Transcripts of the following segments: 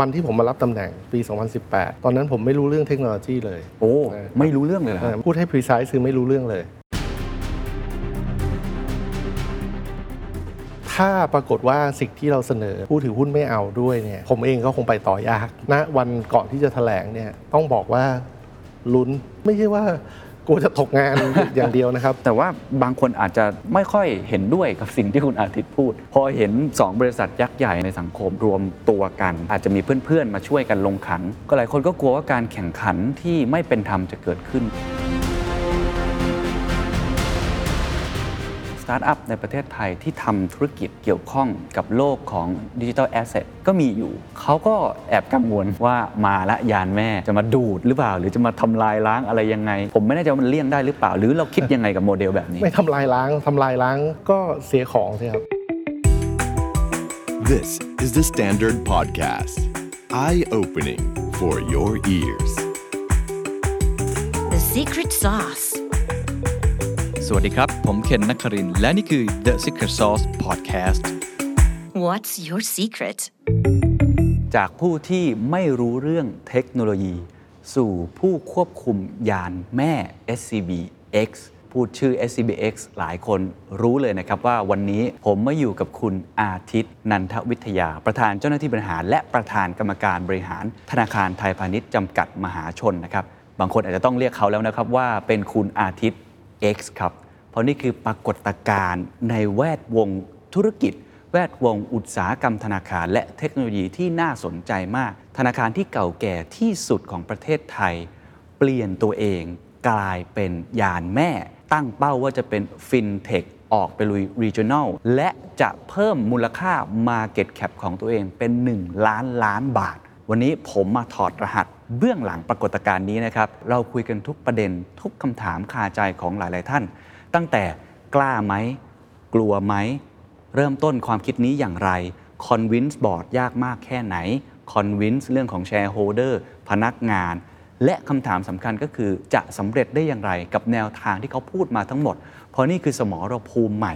วันที่ผมมารับตำแหน่งปี 2018 ตอนนั้นผมไม่รู้เรื่องเทคโนโลยีเลยโอ้เออไม่รู้เรื่องเลยเหรอเอครับอพูดให้ precise คือไม่รู้เรื่องเลย ถ้าปรากฏว่าสิ่งที่เราเสนอผู้ถือหุ้นไม่เอาด้วยเนี่ย ผมเองก็คงไปต่อยากณวันก่อนที่จะแถลงเนี่ยต้องบอกว่าลุ้นไม่ใช่ว่า กลัวจะตกงานอย่างเดียวนะครับ แต่ว่าบางคนอาจจะไม่ค่อยเห็นด้วยกับสิ่งที่คุณอาทิตย์พูด พอเห็น 2 บริษัทยักษ์ใหญ่ในสังคมรวมตัวกัน อาจจะมีเพื่อนๆ มาช่วยกันลงขัน ก็หลายคนก็กลัวว่าการแข่งขันที่ไม่เป็นธรรมจะเกิดขึ้น สตาร์ทอัพในประเทศไทยที่ทำธุรกิจเกี่ยวข้องกับโลกของ digital asset ก็มีอยู่ เขาก็แอบกังวลว่ามาละยานแม่จะมาดูดหรือเปล่า หรือจะมาทำลายล้างอะไรยังไง ผมไม่แน่ใจว่ามันเลี่ยงได้หรือเปล่า หรือเราคิดยังไงกับโมเดลแบบนี้ ไม่ทำลายล้างทำลายล้างก็เสียของใช่ครับ This is the Standard Podcast. Eye opening for your ears. The secret sauce. สวัสดีครับ ผมเคนนักครินทร์และนี่คือ The Secret Sauce Podcast What's your secret? จากผู้ที่ไม่รู้เรื่องเทคโนโลยี สู่ผู้ควบคุมยานแม่ SCBX พูดชื่อ SCBX หลายคนรู้เลยนะครับว่าวันนี้ผมมาอยู่กับคุณอาทิตย์ นันทวิทยา ประธานเจ้าหน้าที่บริหาร และประธานกรรมการบริหาร ธนาคารไทยพาณิชย์จำกัดมหาชนนะครับ บางคนอาจจะต้องเรียกเขาแล้วนะครับว่าเป็นคุณอาทิตย์ X ครับ เพราะนี่คือปรากฏการณ์ในแวดวงธุรกิจ แวดวงอุตสาหกรรมธนาคาร และเทคโนโลยีที่น่าสนใจมาก ธนาคารที่เก่าแก่ที่สุดของประเทศไทย เปลี่ยนตัวเองกลายเป็นยานแม่ ตั้งเป้าว่าจะเป็นฟินเทคออกไปลุย regional และจะเพิ่มมูลค่า Market Cap ของตัวเองเป็น 1 ล้านล้านบาท วันนี้ผมมาถอดรหัสเบื้องหลังปรากฏการณ์นี้นะครับ เราคุยกันทุกประเด็นทุกคำถามคาใจของหลาย ๆ ท่าน ตั้งแต่กล้าไหม กลัวไหม เริ่มต้นความคิดนี้อย่างไร Convince Board ยากมากแค่ไหน Convince เรื่องของ Shareholder พนักงาน และคำถามสำคัญก็คือจะสำเร็จได้อย่างไร กับแนวทางที่เขาพูดมาทั้งหมด เพราะนี่คือสมรภูมิใหม่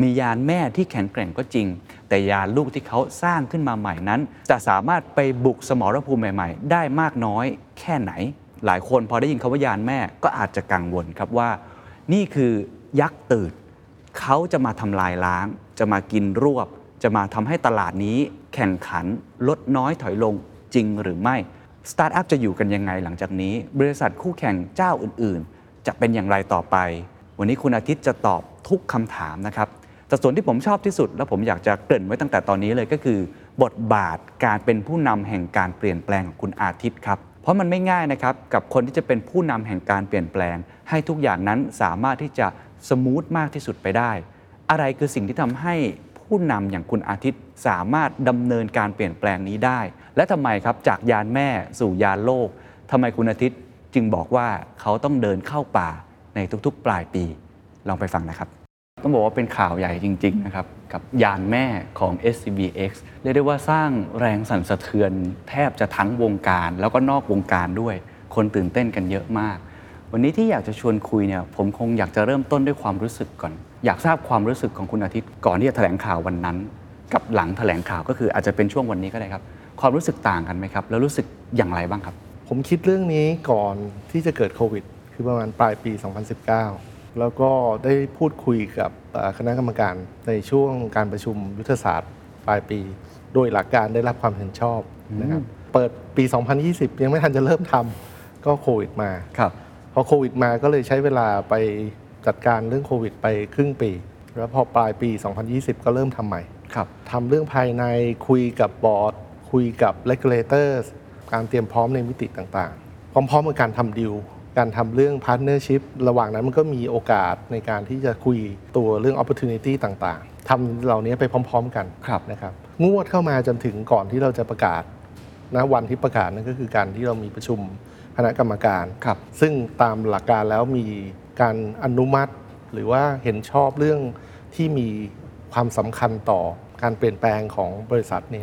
มียานแม่ที่แข็งแกร่งก็จริง แต่ยานลูกที่เขาสร้างขึ้นมาใหม่นั้น จะสามารถไปบุกสมรภูมิใหม่ ๆ ได้มากน้อยแค่ไหน หลายคนพอได้ยินคำว่ายานแม่ก็อาจจะกังวลครับว่า นี่คือยักษ์ตื่นเขาจะมาทำลายล้าง จะมากินรวบ จะมาทำให้ตลาดนี้แข่งขันลดน้อยถอยลงจริงหรือไม่สตาร์ทอัพจะอยู่กันยังไงหลังจากนี้ บริษัทคู่แข่งเจ้าอื่นๆ จะเป็นอย่างไรต่อไป วันนี้คุณอาทิตย์จะตอบทุกคำถามนะครับแต่ส่วนที่ผมชอบที่สุด และผมอยากจะเกริ่นไว้ตั้งแต่ตอนนี้เลยก็คือ บทบาทการเป็นผู้นำแห่งการเปลี่ยนแปลงของคุณอาทิตย์ครับ เพราะมันไม่ง่ายนะครับกับคนที่จะเป็นผู้นำแห่งการเปลี่ยนแปลง ให้ทุกอย่างนั้นสามารถที่จะสมูทมากที่สุดไปได้ อะไรคือสิ่งที่ทำให้ผู้นำอย่างคุณอาทิตย์สามารถดำเนินการเปลี่ยนแปลงนี้ได้ และทำไมครับจากยานแม่สู่ยานโลกทำไมคุณอาทิตย์จึงบอกว่าเขาต้องเดินเข้าป่าในทุกๆ ปลายปี ลองไปฟังนะครับ ต้องบอกว่าเป็นข่าวใหญ่จริง ๆ นะครับ กับยานแม่ของ SCBX เรียกได้ว่าสร้างแรงสั่นสะเทือนแทบจะทั้งวงการ แล้วก็นอกวงการด้วย คนตื่นเต้นกันเยอะมาก วันนี้ที่อยากจะชวนคุยเนี่ยผมคงอยากจะเริ่มต้นด้วยความรู้สึกก่อน อยากทราบความรู้สึกของคุณอาทิตย์ ก่อนที่จะแถลงข่าววันนั้น กับหลังแถลงข่าวก็คืออาจจะเป็นช่วงวันนี้ก็ได้ครับ ความรู้สึกต่างกันไหมครับ แล้วรู้สึกอย่างไรบ้างครับ ผมคิดเรื่องนี้ก่อนที่จะเกิดโควิด คือประมาณปลายปี 2019 แล้วก็ได้พูดคุยกับเอ่อคณะกรรมการในช่วงการประชุมยุทธศาสตร์ปลายปี โดยหลักการได้รับความเห็นชอบนะครับเปิดปี 2020 ยังไม่ทันจะเริ่มทำก็โควิดมาครับพอโควิดมาก็เลยใช้เวลาไปจัดการเรื่องโควิดไปครึ่งปี แล้วพอปลายปี 2020 ก็เริ่มทำใหม่ครับทำเรื่องภายในคุยกับบอร์ด คุยกับ regulators การเตรียมพร้อมในมิติต่างๆ พร้อมๆกับการทำดิว การทำเรื่อง partnership ระหว่างนั้นมันก็มีโอกาสในการที่จะคุยตัวเรื่อง opportunity ต่างๆทำเหล่านี้ไปพร้อม ๆ กันครับนะครับงวดเข้ามาจนถึงก่อนที่เราจะประกาศนะวันที่ประกาศนั่นก็คือการที่เรามีประชุมคณะกรรมการครับซึ่งตามหลักการแล้วมีการอนุมัติ หรือว่าเห็นชอบเรื่องที่มีความสำคัญต่อการเปลี่ยนแปลงของบริษัทเนี้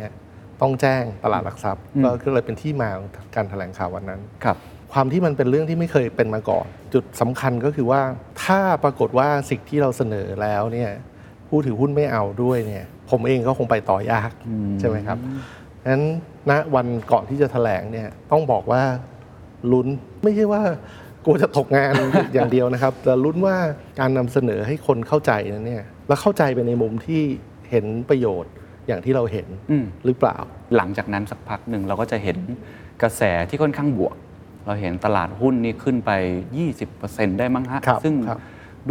ต้องแจ้งตลาดหลักทรัพย์อืมก็เลยเป็นที่มาของการแถลงข่าววันนั้นครับ ความที่มันเป็นเรื่องที่ไม่เคยเป็นมาก่อน จุดสำคัญก็คือว่าถ้าปรากฏว่าสิ่งที่เราเสนอแล้วเนี่ยผู้ถือหุ้นไม่เอาด้วยเนี่ย ผมเองก็คงไปต่อยากใช่ไหมครับงั้นณวันก่อนที่จะแถลงเนี่ยต้องบอกว่าลุ้นไม่ใช่ว่ากลัวจะตกงานอย่างเดียวนะครับ แต่ลุ้นว่าการนำเสนอให้คนเข้าใจนั้นเนี่ยแล้วเข้าใจไปในมุมที่เห็นประโยชน์อย่างที่เราเห็นอืมหรือเปล่า หลังจากนั้นสักพักหนึ่งเราก็จะเห็นกระแสที่ค่อนข้างบวก เราเห็นตลาดหุ้นนี่ขึ้นไป 20%ได้มั้งฮะ ครับซึ่งครับ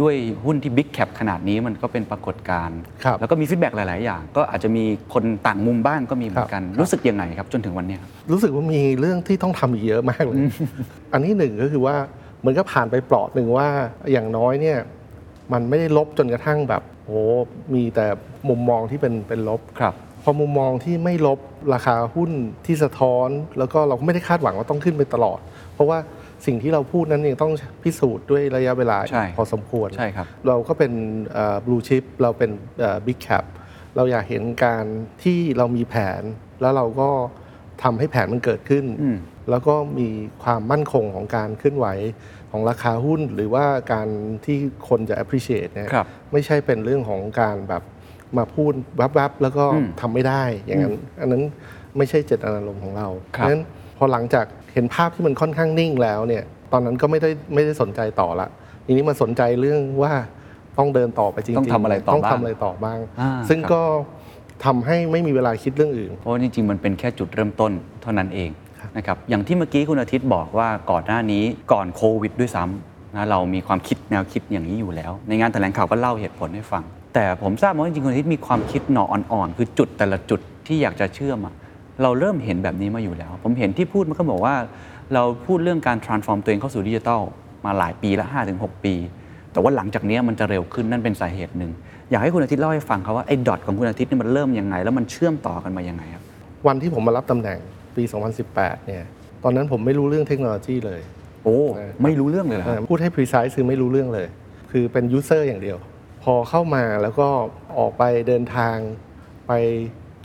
ด้วยหุ้นที่ big cap ขนาดนี้มันก็เป็นปรากฏการณ์ครับแล้วก็มี feedback หลาย ๆ อย่าง ก็อาจจะมีคนต่างมุมบ้างก็มีเหมือนกัน ครับ รู้สึกยังไงครับจนถึงวันเนี้ยครับ รู้สึกว่ามีเรื่องที่ต้องทำอีกเยอะมากเลย อันที่หนึ่งก็คือว่าเหมือนก็ผ่านไปเปลาะหนึ่งว่าอย่างน้อยเนี่ยมันไม่ได้ลบจนกระทั่งแบบโอ้มีแต่มุมมองที่เป็นเป็นลบ ครับ พอมุมมองที่ไม่ลบราคาหุ้นที่สะท้อน แล้วก็เราก็ไม่ได้คาดหวังว่าต้องขึ้นไปตลอด เพราะว่าสิ่งที่เราพูดนั้นยังต้องพิสูจน์ด้วยระยะเวลา ใช่ พอสมควร ใช่ครับ เราก็เป็นบลูชิพเราเป็นบิ๊กแคปเราอยากเห็นการที่เรามีแผน แล้วเราก็ทำให้แผนมันเกิดขึ้น อืม แล้วก็มีความมั่นคงของการเคลื่อนไหวของราคาหุ้น หรือว่าการที่คนจะ appreciate เนี่ย ครับ ไม่ใช่เป็นเรื่องของการแบบมาพูดวับๆ แล้วก็อืมทำไม่ได้ อย่างนั้น อันนั้นไม่ใช่เจตนารมณ์ของเราครับเพราะฉะนั้น พอหลังจากเห็นภาพที่มันค่อนข้างนิ่งแล้วเนี่ยตอนนั้นก็ไม่ได้ไม่ได้สนใจต่อละทีนี้มาสนใจเรื่องว่าต้องเดินต่อไปจริงๆต้องทำอะไรต่อต้องบ้างทำอะไรต่อบ้าง อ่าซึ่งครับ ก็ทำให้ไม่มีเวลาคิดเรื่องอื่น เพราะว่าจริงๆ มันเป็นแค่จุดเริ่มต้นเท่านั้นเองนะครับอย่างที่เมื่อกี้คุณอาทิตย์บอกว่าก่อนหน้านี้ก่อนโควิดด้วยซ้ำนะเรามีความคิดแนวคิดอย่างนี้อยู่แล้ว ในงานแถลงข่าวก็เล่าเหตุผลให้ฟัง แต่ผมทราบมาว่าจริงๆคุณอาทิตย์มีความคิดหนออ่อนๆ คือจุดแต่ละจุดที่อยากจะเชื่อมอะ เราเริ่มเห็นแบบนี้มาอยู่แล้ว ผมเห็นที่พูดมันก็บอกว่า เราพูดเรื่องการ transform ตัวเองเข้าสู่ดิจิทัลมาหลายปีละ5-6 ปี แต่ว่าหลังจากนี้มันจะเร็วขึ้นนั่นเป็นสาเหตุหนึ่ง อยากให้คุณอาทิตย์เล่าให้ฟังครับว่าไอ้ดอทของคุณอาทิตย์นี่มันเริ่มยังไง แล้วมันเชื่อมต่อกันมายังไงครับวันที่ผมมารับตำแหน่งปี 2018 เนี่ยตอนนั้นผมไม่รู้เรื่องเทคโนโลยีเลย โอ้เออไม่รู้เรื่องเลยเหรอเออพูดให้ precise คือไม่รู้เรื่องเลย คือเป็น user อย่างเดียว พอเข้ามาแล้วก็ออกไปเดินทางไป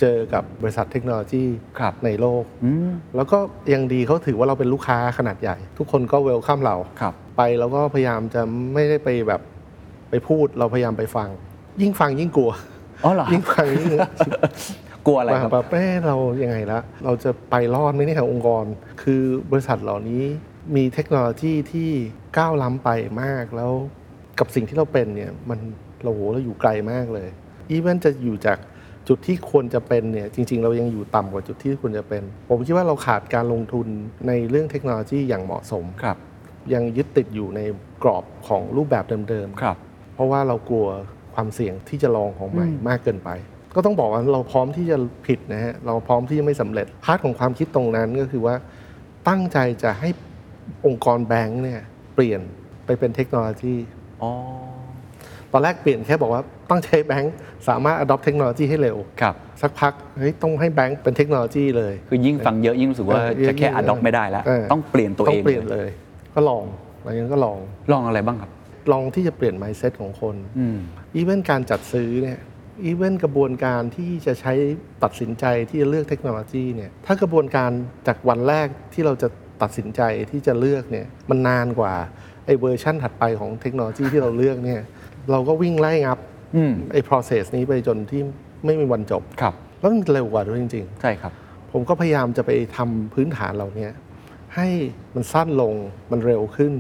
เจอกับบริษัทเทคโนโลยีครับในโลกอืมแล้วก็ยังดีเขาถือว่าเราเป็นลูกค้าขนาดใหญ่ ทุกคนก็เวลคัมเราครับไปแล้วก็พยายามจะไม่ได้ไปแบบไปพูดเราพยายามไปฟัง ยิ่งฟังยิ่งกลัวอ๋อเหรอยิ่งฟังยิ่งกลัวอะไรครับแบบเอ้เรายังไงละเราจะไปรอดไหมเนี่ยองค์กร คือบริษัทเหล่านี้มีเทคโนโลยีที่ก้าวล้ำไปมากแล้วกับสิ่งที่เราเป็นเนี่ยมันเราโหเราอยู่ไกลมากเลย อีเวนจะอยู่จาก จุดที่ควรจะเป็นเนี่ยจริง ๆ เรายังอยู่ต่ำกว่าจุดที่ควรจะเป็น ผมคิดว่าเราขาดการลงทุนในเรื่องเทคโนโลยีอย่างเหมาะสมครับ ยังยึดติดอยู่ในกรอบของรูปแบบเดิมๆครับเพราะว่าเรากลัวความเสี่ยงที่จะลองของใหม่มากเกินไป ก็ต้องบอกว่าเราพร้อมที่จะผิดนะฮะเราพร้อมที่จะไม่สำเร็จ part ของความคิดตรงนั้นก็คือว่าตั้งใจจะให้องค์กรแบงค์เนี่ยเปลี่ยนไปเป็นเทคโนโลยี อ๋อ ตอนแรกเปลี่ยนแค่บอกว่าต้องใช้แบงค์สามารถ adopt เทคโนโลยีให้เร็ว ครับ สักพักเฮ้ยต้องให้แบงค์เป็นเทคโนโลยีเลย คือยิ่งฟังเยอะยิ่งรู้สึกว่าเออจะแค่ยิ่ง adopt ไม่ได้แล้ว เออ ต้องเปลี่ยนตัวเองต้องเปลี่ยนเลย ก็ลองหลังจากนั้นก็ลอง ลองอะไรบ้างครับ ลองที่จะเปลี่ยน mindset ของคน อืม อีเวนการจัดซื้อเนี่ยอีเวนกระบวนการที่จะใช้ตัดสินใจที่จะเลือกเทคโนโลยีเนี่ยถ้ากระบวนการจากวันแรกที่เราจะตัดสินใจที่จะเลือกเนี่ยมันนานกว่าไอ้เวอร์ชันถัดไปของเทคโนโลยีที่เราเลือกเนี่ย เราก็วิ่งไล่งับอืมไอ้ process นี้ไปจนที่ไม่มีวันจบ ครับ แล้วมันเร็วกว่าด้วยจริง ใช่ครับ ๆ ผมก็พยายามจะไปทำพื้นฐานเหล่านี้ให้มันสั้นลงมันเร็วขึ้น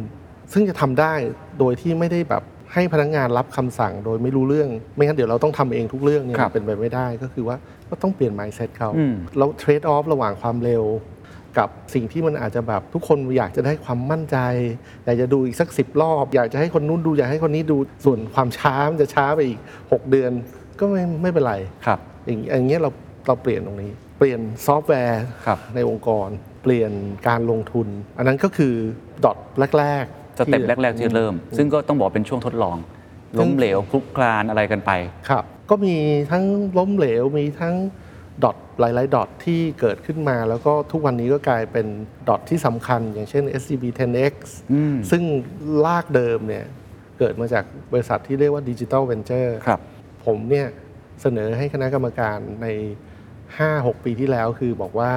ซึ่งจะทำได้โดยที่ไม่ได้แบบให้พนักงานรับคำสั่งโดยไม่รู้เรื่อง ไม่งั้นเดี๋ยวเราต้องทำเองทุกเรื่องเนี่ยครับมันเป็นไปไม่ได้ก็คือว่าก็ต้องเปลี่ยน mindset เขาอืม แล้วเทรดออฟระหว่างความเร็ว กับสิ่งที่มันอาจจะแบบทุกคนอยากจะได้ความมั่นใจ อยากจะดูอีกสักสิบรอบ อยากจะให้คนนู้นดูอยากให้คนนี้ดูส่วนความช้ามันจะช้าไปอีก 6 เดือนก็ไม่ไม่เป็นไรครับอย่างอย่างเงี้ยเราเราเปลี่ยนตรงนี้ เปลี่ยนซอฟต์แวร์ครับในองค์กร เปลี่ยนการลงทุน อันนั้นก็คือ dot แรกๆ step ที่แรก ๆ ที่เริ่ม ซึ่งก็ต้องบอกเป็นช่วงทดลองล้มเหลวคลุกคลานอะไรกันไปครับ ก็มีทั้งล้มเหลวมีทั้ง dot หลาย ๆ dot ที่เกิดขึ้นมาแล้วก็ทุกวันนี้ก็กลายเป็น dot ที่สำคัญ อย่างเช่น SCB 10X อืมซึ่งรากเดิมเนี่ยเกิดมาจากบริษัทที่เรียกว่า Digital Venture ครับผมเนี่ยเสนอให้คณะกรรมการใน 5-6 ปีที่แล้วคือบอกว่า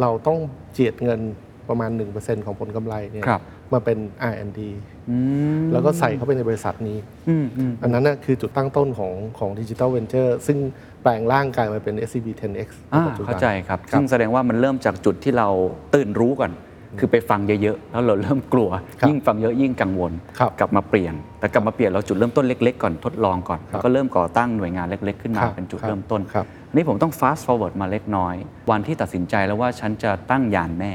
เราต้องเจียดเงินประมาณ 1%ของผลกำไรเนี่ยครับมาเป็น R&D อืมแล้วก็ใส่เข้าไปในบริษัทนี้อืมอืมอันนั้นนะคือจุดตั้งต้นของของดิจิ t a ลเวนเจอร์ซึ่ง แปลงร่างกายมาเป็น SCB 10X ในอ่าปัจจุบัน เข้าใจครับครับ ซึ่งแสดงว่ามันเริ่มจากจุดที่เราตื่นรู้ก่อน คือไปฟังเยอะๆ แล้วเราเริ่มกลัว ครับยิ่งฟังเยอะยิ่งกังวล ครับกลับมาเปลี่ยน แต่กลับมาเปลี่ยนเราจุดเริ่มต้นเล็กๆก่อนทดลองก่อน ครับแล้วก็เริ่มก่อตั้งหน่วยงานเล็ก ๆ ขึ้นมาครับเป็นจุดครับเริ่มต้นครับ อันนี้ผมต้อง fast forward มาเล็กน้อย วันที่ตัดสินใจแล้วว่าฉันจะตั้งยานแม่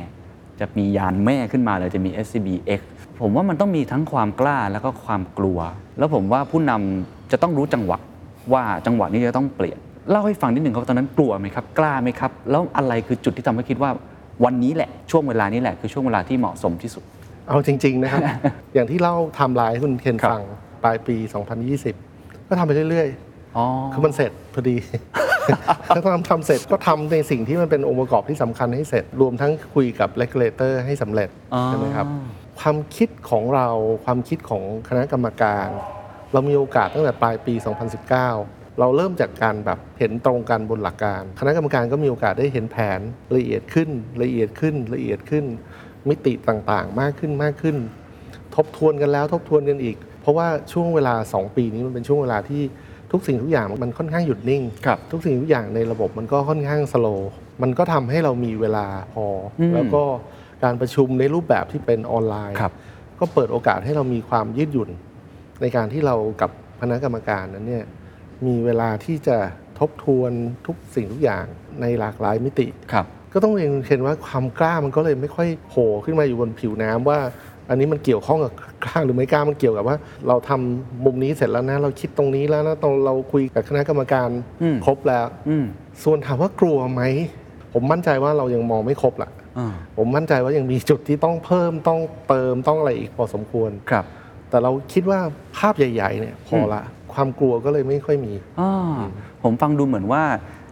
จะมียานแม่ขึ้นมาเลยจะมี SCBX ผมว่ามันต้องมีทั้งความกล้าแล้วก็ความกลัว แล้วผมว่าผู้นำจะต้องรู้จังหวะว่าจังหวะนี้จะต้องเปลี่ยน เล่าให้ฟังนิดหนึ่งครับตอนนั้นกลัวไหมครับ กล้าไหมครับ แล้วอะไรคือจุดที่ทำให้คิดว่าวันนี้แหละช่วงเวลานี้แหละคือช่วงเวลาที่เหมาะสมที่สุด เอาจริง ๆ นะครับ อย่างที่เล่าไทม์ไลน์ให้คุณเคนครับฟังปลายปี 2020 ก็ทำไปเรื่อยอ๋อๆคือมันเสร็จพอดีถ้าทำทำเสร็จก็ทำในสิ่งที่มันเป็นองค์ประกอบที่สำคัญให้เสร็จ รวมทั้งคุยกับ regulator ให้สำเร็จอ๋อใช่ไหมครับความคิดของเราความคิดของคณะกรรมการ เรามีโอกาสตั้งแต่ปลายปี 2019 เราเริ่มจากการแบบเห็นตรงกันบนหลักการ คณะกรรมการก็มีโอกาสได้เห็นแผนละเอียดขึ้นละเอียดขึ้นละเอียดขึ้น มิติต่างๆ มากขึ้นมากขึ้น ทบทวนกันแล้วทบทวนกันอีก เพราะว่าช่วงเวลา 2 ปีนี้มันเป็นช่วงเวลาที่ทุกสิ่งทุกอย่างมันค่อนข้างหยุดนิ่งครับทุกสิ่งทุกอย่างในระบบมันก็ค่อนข้างสโลว์มันก็ทำให้เรามีเวลาพออมแล้วก็การประชุมในรูปแบบที่เป็นออนไลน์ครับก็เปิดโอกาสให้เรามีความยืดหยุ่น ในการที่เรากับคณะกรรมการนั้นเนี่ย มีเวลาที่จะทบทวนทุกสิ่งทุกอย่างในหลากหลายมิติ ครับ ก็ต้องเรียนคุณเคนว่าความกล้ามันก็เลยไม่ค่อยโผล่ขึ้นมาอยู่บนผิวน้ำว่า อันนี้มันเกี่ยวข้องกับกล้าหรือไม่กล้ามันเกี่ยวกับว่า เราทำมุมนี้เสร็จแล้วนะ เราคิดตรงนี้แล้วนะตรงเราคุยกับคณะกรรมการอืม ครบแล้ว อืมส่วนถามว่ากลัวไหม ผมมั่นใจว่าเรายังมองไม่ครบละอ่าผมมั่นใจว่ายังมีจุดที่ต้องเพิ่มต้องเติมต้องอะไรอีกพอสมควร ครับ แต่เราคิดว่าภาพใหญ่ ๆ เนี่ยพอละ ความกลัวก็เลยไม่ค่อยมี อ่าผมฟังดูเหมือนว่า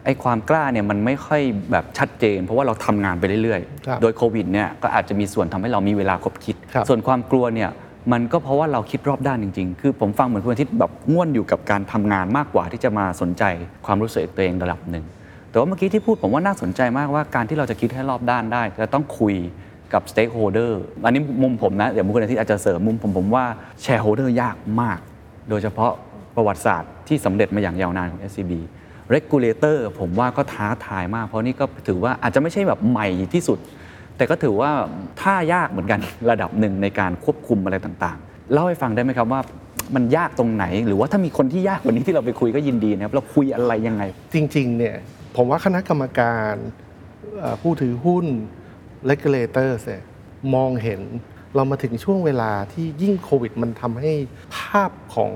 ไอ้ความกล้าเนี่ยมันไม่ค่อยแบบชัดเจน เพราะว่าเราทำงานไปเรื่อยครับๆ โดยโควิดเนี่ยก็อาจจะมีส่วนทำให้เรามีเวลาคบคิด ครับ ส่วนความกลัวเนี่ยมันก็เพราะว่าเราคิดรอบด้านจริง ๆ คือผมฟังเหมือนคุณอาทิตย์แบบง่วนอยู่กับการทำงานมากกว่าที่จะมาสนใจความรู้สึกตัวเองระดับหนึ่ง แต่ว่าเมื่อกี้ที่พูดผมว่าน่าสนใจมากว่าการที่เราจะคิดให้รอบด้านได้จะต้องคุยกับ stakeholder อันนี้มุมผมนะ เดี๋ยวมุมคุณอาทิตย์อาจจะเสริมมุมผมผมว่า shareholder ยากมาก โดยเฉพาะ ประวัติศาสตร์ที่สำเร็จมาอย่างยาวนานของ SCB regulator ผมว่าก็ท้าทายมาก เพราะนี่ก็ถือว่าอาจจะไม่ใช่แบบใหม่ที่สุด แต่ก็ถือว่าท่ายากเหมือนกันระดับหนึ่งในการควบคุมอะไรต่างๆ เล่าให้ฟังได้ไหมครับว่ามันยากตรงไหน หรือว่าถ้ามีคนที่ยากกว่านี้ที่เราไปคุยก็ยินดีนะครับเราคุยอะไรยังไง จริงๆเนี่ยผมว่าคณะกรรมการผู้ถือหุ้น regulator เนี่ยมองเห็นเรามาถึงช่วงเวลาที่ยิ่งโควิด มันทำให้ภาพของ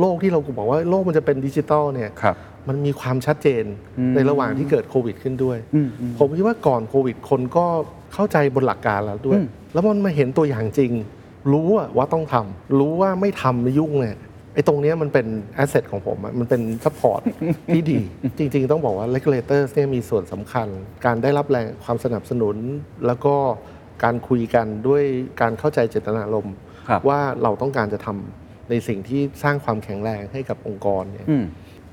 โลกที่เราบอกว่าโลกมันจะเป็นดิจิตอลเนี่ยครับมันมีความชัดเจนอืมในระหว่างที่เกิดโควิดขึ้นด้วยอืมอืมผมคิดว่าก่อนโควิดคนก็เข้าใจบนหลักการแล้วด้วยอืมแล้วมันมาเห็นตัวอย่างจริง รู้อะว่าต้องทำรู้ว่าไม่ทำไม่ยุ่งเนี่ยไอ้ตรงเนี้ยมันเป็น asset ของผมอะมันเป็น support ที่ดี จริง ๆ ต้องบอกว่า regulators เนี่ยมีส่วนสำคัญ การได้รับแรงความสนับสนุน แล้วก็การคุยกันด้วยการเข้าใจเจตนารมณ์ครับว่าเราต้องการจะทำ ในสิ่งที่สร้างความแข็งแรงให้กับองค์กรเนี่ยอืม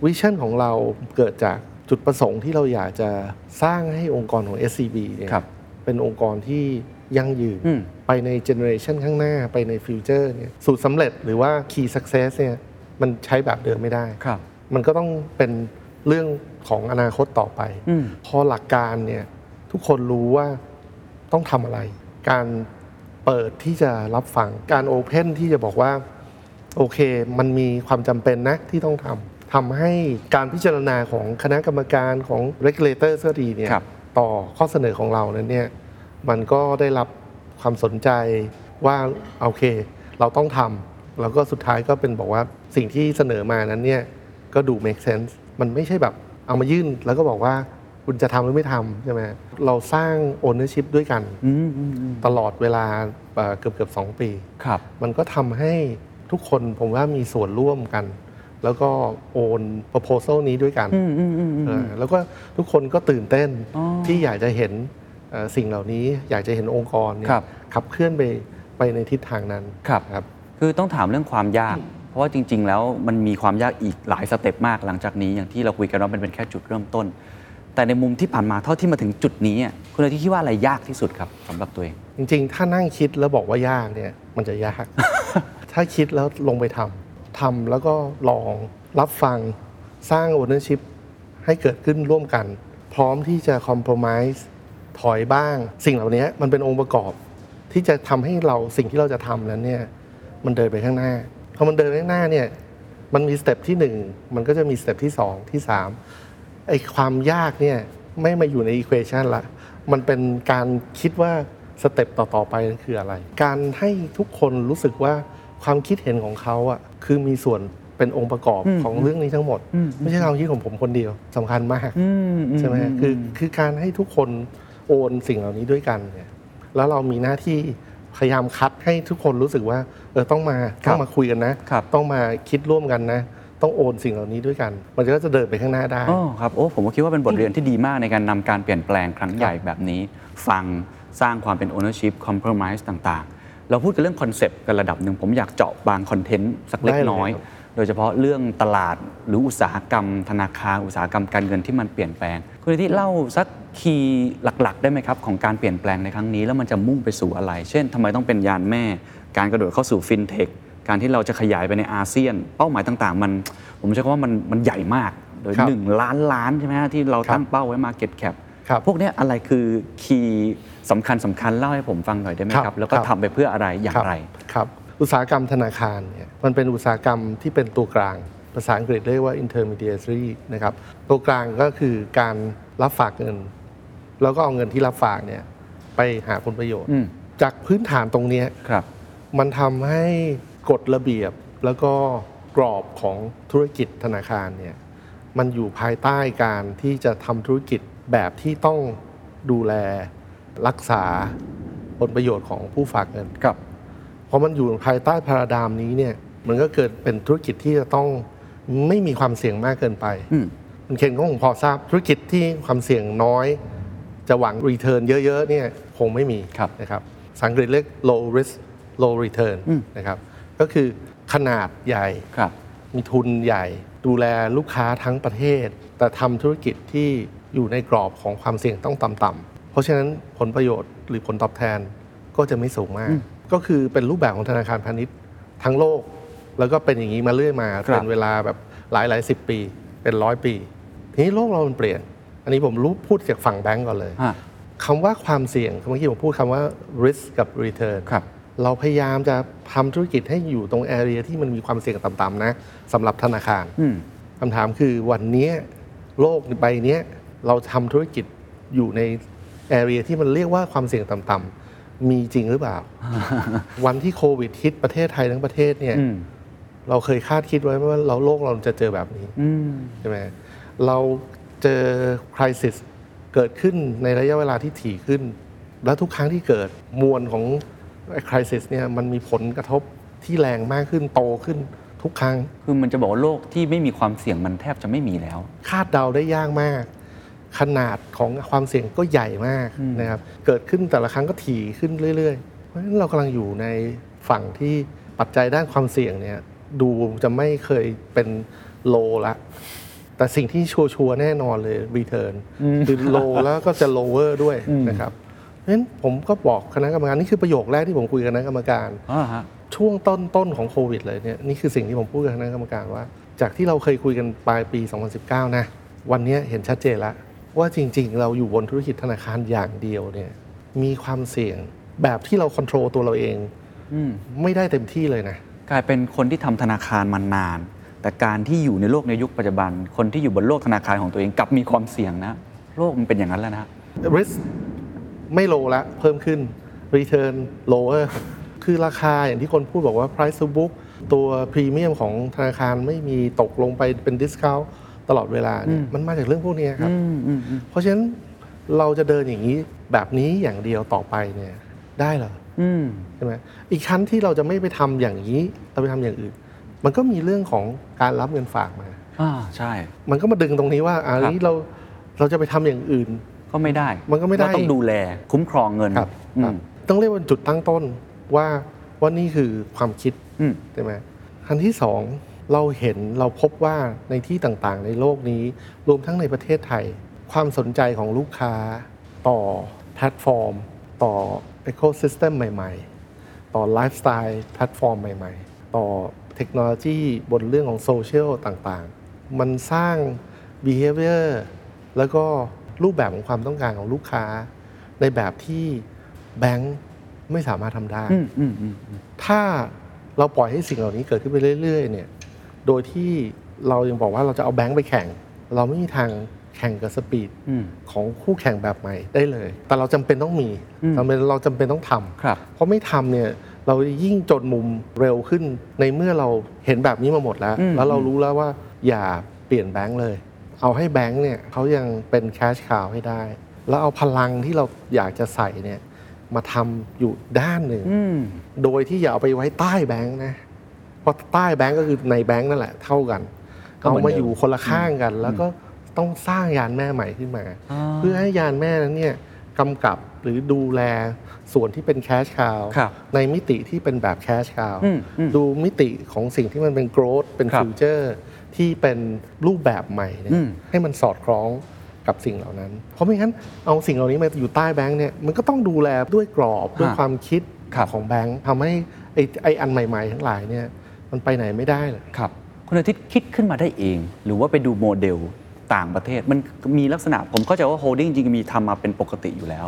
vision ของเราเกิดจากจุดประสงค์ที่เราอยากจะสร้างให้องค์กรของ SCB เนี่ยครับเป็นองค์กรที่ยั่งยืนอืมไปใน generation ข้างหน้าไปใน future เนี่ยสูตรสำเร็จหรือว่า Key Success เนี่ยมันใช้แบบเดิมไม่ได้ครับมันก็ต้องเป็นเรื่องของอนาคตต่อไปอืมพอหลักการเนี่ยทุกคนรู้ว่าต้องทำอะไร การเปิดที่จะรับฟัง การ open ที่จะบอกว่า โอเค มันมีความจำเป็นนะที่ต้องทำทำให้การพิจารณาของคณะกรรมการของ regulator ก็ดีเนี่ยครับต่อข้อเสนอของเรานั้นเนี่ยมันก็ได้รับความสนใจว่าโอเค เราต้องทำแล้วก็สุดท้ายก็เป็นบอกว่าสิ่งที่เสนอมานั้นเนี่ยก็ดู make sense มันไม่ใช่แบบเอามายื่นแล้วก็บอกว่าคุณจะทำหรือไม่ทำใช่ไหมเราสร้าง ownership ด้วยกันอืมอืมอืมตลอดเวลาเอ่อเกือบเกือบๆสองปีครับมันก็ทำให้ ทุกคนผมว่ามีส่วนร่วมกัน แล้วก็โอน proposal นี้ด้วยกันอืมอืมอืมอืมเออแล้วก็ทุกคนก็ตื่นเต้นอ๋อที่อยากจะเห็นเอ่อสิ่งเหล่านี้ อยากจะเห็นองค์กรเนี่ยครับ ขับเคลื่อนไปไปในทิศทางนั้นครับ ครับ คือต้องถามเรื่องความยาก เพราะว่าจริง ๆ แล้วมันมีความยากอีกหลายสเต็ปมากหลังจากนี้อย่างที่เราคุยกันว่ามันเป็นแค่จุดเริ่มต้น แต่ในมุมที่ผ่านมาเท่าที่มาถึงจุดนี้อะคุณอาทิตย์คิดว่าอะไรยากที่สุดครับสำหรับตัวเอง จริงๆ ถ้านั่งคิดแล้วบอกว่ายากเนี่ย มันจะยาก ถ้าคิดแล้วลงไปทำทำแล้วก็ลองรับฟังสร้าง ownership ให้เกิดขึ้นร่วมกัน พร้อมที่จะ compromise ถอยบ้าง สิ่งเหล่านี้มันเป็นองค์ประกอบ ที่จะทำให้เราสิ่งที่เราจะทำนั้นเนี่ยมันเดินไปข้างหน้าพอมันเดินไปข้างหน้าเนี่ยมันมี step ที่หนึ่งมันก็จะมี step ที่สองที่สามไอ้ความยากเนี่ยไม่มาอยู่ใน equation ละมันเป็นการคิดว่าสเต็ปต่อ ๆ ไปนั้นคืออะไร การให้ทุกคนรู้สึกว่า ความคิดเห็นของเขาอะคือมีส่วนเป็นองค์ประกอบของเรื่องนี้ทั้งหมด ไม่ใช่ความคิดของผมคนเดียวสำคัญมากใช่ไหมคือคือการให้ทุกคนโอนสิ่งเหล่านี้ด้วยกันเนี่ยแล้วเรามีหน้าที่พยายามคัดให้ทุกคนรู้สึกว่าเออต้องมาครับต้องมาคุยกันนะครับต้องมาคิดร่วมกันนะ ต้องโอนสิ่งเหล่านี้ด้วยกัน มันก็จะเดินไปข้างหน้าได้อ๋อครับโอ้ผมก็คิดว่าเป็นบทเรียนที่ดีมากในการนำการเปลี่ยนแปลงครั้งใหญ่แบบนี้ ฟังสร้างความเป็น ownership compromise ต่างๆ เราพูดกันเรื่อง concept กันระดับหนึ่งผมอยากเจาะบาง content สักเล็กน้อยได้เลยครับโดยเฉพาะเรื่องตลาดหรืออุตสาหกรรม ธนาคารอุตสาหกรรมการเงินที่มันเปลี่ยนแปลงคุณอาทิตย์เล่าสัก key หลักๆ ได้ไหมครับของการเปลี่ยนแปลงในครั้งนี้ แล้วมันจะมุ่งไปสู่อะไร เช่นทำไมต้องเป็นยานแม่ การกระโดดเข้าสู่ฟินเทคการที่เราจะขยายไปในอาเซียน เป้าหมายต่างๆ มัน ผมใช้คำว่ามันมันใหญ่มากโดยครับหนึ่งล้านล้านใช่ไหมฮะที่เราครับตั้งเป้าไว้มาเก็ตแคปครับพวกเนี้ยอะไรคือคีย์ สำคัญสำคัญเล่าให้ผมฟังหน่อยได้ไหมครับครับแล้วก็ครับทำไปเพื่ออะไรอย่างครับไรครับอุตสาหกรรมธนาคารเนี่ยมันเป็นอุตสาหกรรมที่เป็นตัวกลาง ภาษาอังกฤษเรียกว่า intermediary นะครับตัวกลางก็คือการรับฝากเงิน แล้วก็เอาเงินที่รับฝากเนี่ยไปหาผลประโยชน์อืมจากพื้นฐานตรงเนี้ยครับมันทำให้กฎระเบียบแล้วก็กรอบของธุรกิจธนาคารเนี่ยมันอยู่ภายใต้การที่จะทำธุรกิจแบบที่ต้องดูแล รักษาผลประโยชน์ของผู้ฝากเงินครับพอมันอยู่ภายใต้พาราดามนี้เนี่ยมันก็เกิดเป็นธุรกิจที่จะต้องไม่มีความเสี่ยงมากเกินไปอืมคุณเคนก็คงพอทราบธุรกิจที่ความเสี่ยงน้อย จะหวังรีเทิร์นเยอะๆเนี่ยคงไม่มีครับนะครับภาษาอังกฤษเรียก low risk low return อืมนะครับก็คือขนาดใหญ่ครับมีทุนใหญ่ ดูแลลูกค้าทั้งประเทศ แต่ทำธุรกิจที่อยู่ในกรอบของความเสี่ยงต้องต่ำๆเพ ราะฉะนั้นผลประโยชน์หรือผลตอบแทนก็จะไม่สูงมาก ก็คือเป็นรูปแบบของธนาคารพาณิชย์ทั้งโลก แล้วก็เป็นอย่างนี้มาเรื่อยมาครับเป็นเวลาแบบหลายหลายสิบปี เป็นร้อยปี ทีนี้โลกเรามันเปลี่ยน อันนี้ผมรู้พูดจากฝั่งแบงก์ก่อนเลยฮะคำว่าความเสี่ยงเมื่อกี้ผมพูดคำว่า risk กับ return ครับเราพยายามจะทำธุรกิจให้อยู่ตรง area ที่มันมีความเสี่ยงต่ำๆนะสำหรับธนาคารอืมคำถามคือวันเนี้ยโลกใบเนี้ยเราทำธุรกิจอยู่ใน area ที่มันเรียกว่าความเสี่ยงต่ำๆมีจริงหรือเปล่า วันที่โควิดฮิตประเทศไทยทั้งประเทศเนี่ยอืมเราเคยคาดคิดไว้ไหมว่าเราโลกเราจะเจอแบบนี้อืมใช่ไหมเราเจอคริสิสเกิดขึ้นในระยะเวลาที่ถี่ขึ้น แล้วทุกครั้งที่เกิดมวลของคริสิสเนี่ยมันมีผลกระทบที่แรงมากขึ้นโตขึ้นทุกครั้ง คือมันจะบอกว่าโลกที่ไม่มีความเสี่ยงมันแทบจะไม่มีแล้ว คาดเดาได้ยากมาก ขนาดของความเสี่ยงก็ใหญ่มากนะครับ เกิดขึ้นแต่ละครั้งก็ถี่ขึ้นเรื่อยๆ เพราะฉะนั้นเรากำลังอยู่ในฝั่งที่ปัจจัยด้านความเสี่ยงเนี่ยดูจะไม่เคยเป็นโลละ แต่สิ่งที่ชัวร์ๆแน่นอนเลย return คือโลแล้วก็จะ lower ด้วยนะครับเพราะฉะนั้นผมก็บอกคณะกรรมการนี่คือประโยคแรกที่ผมคุยกับคณะกรรมการอ่าฮะช่วงต้นต้นของโควิดเลยเนี่ยนี่คือสิ่งที่ผมพูดกับคณะกรรมการว่า จากที่เราเคยคุยกันปลายปี 2019 นะ วันนี้เห็นชัดเจนแล้ว ว่าจริงๆ เราอยู่บนธุรกิจธนาคารอย่างเดียวเนี่ยมีความเสี่ยงแบบที่เราควบคุมตัวเราเองอืมไม่ได้เต็มที่เลยนะ กลายเป็นคนที่ทำธนาคารมานาน แต่การที่อยู่ในโลกในยุคปัจจุบัน คนที่อยู่บนโลกธนาคารของตัวเองกลับมีความเสี่ยงนะ โลกมันเป็นอย่างนั้นแล้วนะ risk ไม่โลละเพิ่มขึ้น return lower คือราคาอย่างที่คนพูดบอกว่า price to book ตัวพรีเมียมของธนาคารไม่มีตกลงไปเป็น discount ตลอดเวลาเนี่ยมันมาจากเรื่องพวกนี้ครับอืมอืมอืมเพราะฉะนั้นเราจะเดินอย่างนี้แบบนี้อย่างเดียวต่อไปเนี่ยได้เหรออืมใช่ไหมอีกชั้นที่เราจะไม่ไปทำอย่างนี้เราไปทำอย่างอื่น มันก็มีเรื่องของการรับเงินฝากมาอ่าใช่ มันก็มาดึงตรงนี้ว่าอันนี้เราเราจะไปทำอย่างอื่น ก็ไม่ได้ มันก็ไม่ได้เราต้องดูแลคุ้มครองเงินครับอืครับมต้องเรียกว่าจุดตั้งต้นว่าว่านี่คือความคิดอืมใช่ไหมอันที่สอง เราเห็นเราพบว่าในที่ต่างๆ ในโลกนี้ รวมทั้งในประเทศไทย ความสนใจของลูกค้าต่อแพลตฟอร์ม ต่อ Ecosystem ใหม่ ๆ ต่อ lifestyle platform ใหม่ ๆ ต่อเทคโนโลยีบนเรื่องของโซเชียลต่างๆ มันสร้าง behavior แล้วก็รูปแบบของความต้องการของลูกค้า ในแบบที่แบงค์ไม่สามารถทำได้อืมอืมอืมอืมถ้าเราปล่อยให้สิ่งเหล่านี้เกิดขึ้นไปเรื่อย ๆ เนี่ย โดยที่เรายังบอกว่าเราจะเอาแบงค์ไปแข่ง เราไม่มีทางแข่งกับสปีดอืมของคู่แข่งแบบใหม่ได้เลย แต่เราจำเป็นต้องมีอืมเราเป็นเราจำเป็นต้องทำครับเพราะไม่ทำเนี่ยเรายิ่งจนมุมเร็วขึ้นในเมื่อเราเห็นแบบนี้มาหมดแล้วอืมแล้วเรารู้แล้วว่าอย่าเปลี่ยนแบงค์เลย เอาให้แบงค์เนี่ยเขายังเป็นแคชคาวให้ได้ แล้วเอาพลังที่เราอยากจะใส่เนี่ยมาทำอยู่ด้านหนึ่งอืมโดยที่อย่าเอาไปไว้ใต้แบงค์นะเพ ราะใต้แบงค์ก็คือในแบงค์นั่นแหละเท่ากันก็เหมือนเดิมอยู่คนละข้างกัน แล้วก็ต้องสร้างยานแม่ใหม่ขึ้นมา เพื่อให้ยานแม่นั้นเนี่ยกำกับหรือดูแลส่วนที่เป็น cash cow ครับในมิติที่เป็นแบบ cash cow อืมอืมดูมิติของสิ่งที่มันเป็น growth เป็นครับ future ที่เป็นรูปแบบใหม่เนี่ยอืมให้มันสอดคล้องกับสิ่งเหล่านั้น เพราะไม่งั้นเอาสิ่งเหล่านี้มาอยู่ใต้แบงค์เนี่ยมันก็ต้องดูแลด้วยกรอบด้วยความคิดครับของแบงค์ทำให้ไอ้ไอ้อันใหม่ ๆ ทั้งหลายเนี่ย มันไปไหนไม่ได้เลยครับคุณอาทิตย์คิดขึ้นมาได้เอง หรือว่าไปดูโมเดลต่างประเทศ มันมีลักษณะผมเข้าใจว่า holding จริงๆมีทำมาเป็นปกติอยู่แล้ว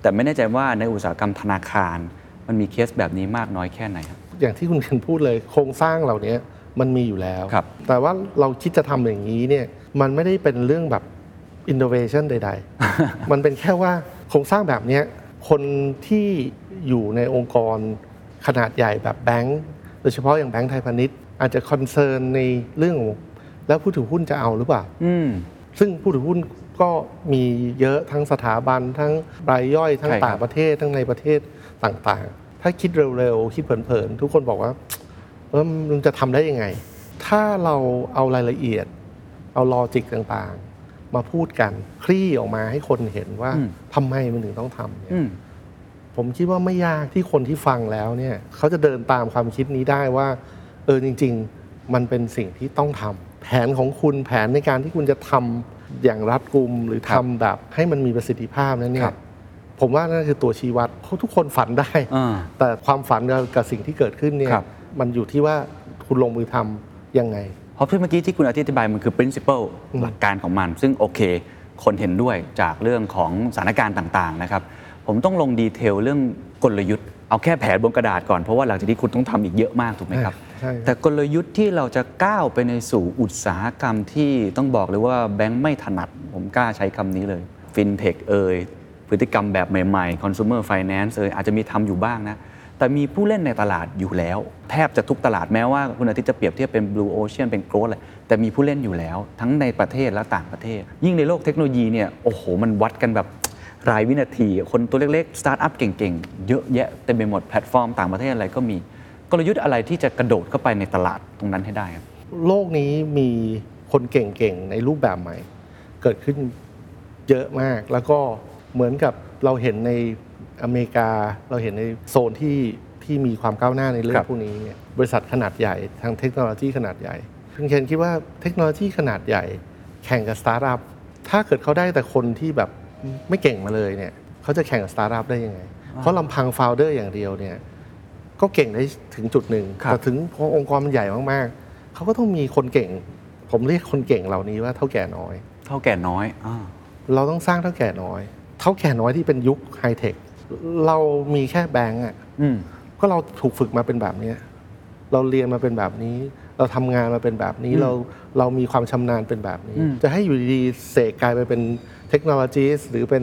แต่ไม่แน่ใจว่าในอุตสาหกรรมธนาคาร มันมีเคสแบบนี้มากน้อยแค่ไหนครับอย่างที่คุณเคนพูดเลยโครงสร้างเหล่านี้มันมีอยู่แล้วครับแต่ว่าเราคิดจะทำอย่างนี้เนี่ยมันไม่ได้เป็นเรื่องแบบ innovation ใด ๆ มันเป็นแค่ว่าโครงสร้างแบบเนี้ยคนที่อยู่ในองค์กรขนาดใหญ่แบบแบงก์โดยเฉพาะอย่างแบงก์ไทยพาณิชย์อาจจะคอนเซิร์นในเรื่องของแล้วผู้ถือหุ้นจะเอาหรือเปล่าอืมซึ่งผู้ถือหุ้นก็มีเยอะทั้งสถาบันทั้งรายย่อยทั้งใช่ครับต่างประเทศทั้งในประเทศต่างๆ ถ้าคิดเร็วๆ คิดเผินๆ ทุกคนบอกว่าเออมันจะทำได้ยังไง ถ้าเราเอารายละเอียด เอาลอจิกต่างๆ มาพูดกัน คลี่ออกมาให้คนเห็นว่าอืมทำไมมันถึงต้องทำเนี่ยอืม ผมคิดว่าไม่ยากที่คนที่ฟังแล้วเนี่ยเขาจะเดินตามความคิดนี้ได้ว่า เออจริง ๆ มันเป็นสิ่งที่ต้องทำแผนของคุณแผนในการที่คุณจะทำอย่างรัดกุมหรือครัทำบแบบให้มันมีประสิทธิภาพนั้นเนี่ครัยบผมว่านั่นคือตัวชี้วัดเพราะทุกคนฝันได้อ่าแต่ความฝันกับสิ่งที่เกิดขึ้นเนี่ยครับมันอยู่ที่ว่าคุณลงมือทำยังไงเพราะเมื่อกี้ที่คุณอธิบายมันคือ principle อืมหลักการของมัน ซึ่งโอเค คนเห็นด้วยจากเรื่องของสถานการณ์ต่าง ๆ นะครับ ผมต้องลงดีเทลเรื่องกลยุทธ์เอาแค่แผนบนกระดาษก่อน เพราะว่าหลังจากนี้คุณต้องทำอีกเยอะมากถูกไหมครับใช่ครับ แต่กลยุทธ์ที่เราจะก้าวไปในสู่อุตสาหกรรมที่ต้องบอกเลยว่าแบงค์ไม่ถนัด ผมกล้าใช้คำนี้เลยฟินเทคเอยพฤติกรรมแบบใหม่ๆ consumer finance เอ่ยอาจจะมีทำอยู่บ้างนะ แต่มีผู้เล่นในตลาดอยู่แล้ว แทบจะทุกตลาดแม้ว่าคุณอาทิตย์จะเปรียบเทียบเป็น blue ocean เป็น growth อะไรแต่มีผู้เล่นอยู่แล้ว ทั้งในประเทศและต่างประเทศ ยิ่งในโลกเทคโนโลยีเนี่ยโอ้โหมันวัดกันแบบ รายวินาที คนตัวเล็กๆ สตาร์ทอัพเก่งๆ เยอะแยะเต็มไปหมดแพลตฟอร์มต่างประเทศอะไรก็มี กลยุทธ์อะไรที่จะกระโดดเข้าไปในตลาดตรงนั้นให้ได้ครับ โลกนี้มีคนเก่งๆ ในรูปแบบใหม่ เกิดขึ้นเยอะมาก แล้วก็เหมือนกับเราเห็นในอเมริกา เราเห็นในโซนที่ที่มีความก้าวหน้าในเรื่องครับพวกนี้เนี่ยบริษัทขนาดใหญ่ทางเทคโนโลยีขนาดใหญ่คุณเคนคิดว่าเทคโนโลยีขนาดใหญ่ แข่งกับสตาร์ทอัพถ้าเกิดเขาได้แต่คนที่แบบ ไม่เก่งมาเลยเนี่ยเขาจะแข่งกับสตาร์ทอัพได้ยังไง เพราะลำพัง founder อย่างเดียวเนี่ยก็เก่งได้ถึงจุดหนึ่งครับแต่ถึงพอองค์กรมันใหญ่มากๆเขาก็ต้องมีคนเก่ง ผมเรียกคนเก่งเหล่านี้ว่าเท่าแก่น้อย เท่าแก่น้อยอาเราต้องสร้างเท่าแก่น้อย เท่าแก่น้อยที่เป็นยุคไฮเทคเรามีแค่แบงก์อะอืมก็เราถูกฝึกมาเป็นแบบเนี้ยเราเรียนมาเป็นแบบนี้ เราทำงานมาเป็นแบบนี้อืมเราเรามีความชำนาญเป็นแบบนี้อืมจะให้อยู่ดีๆเสกกลายไปเป็น เทคโนโลยีหรือเป็น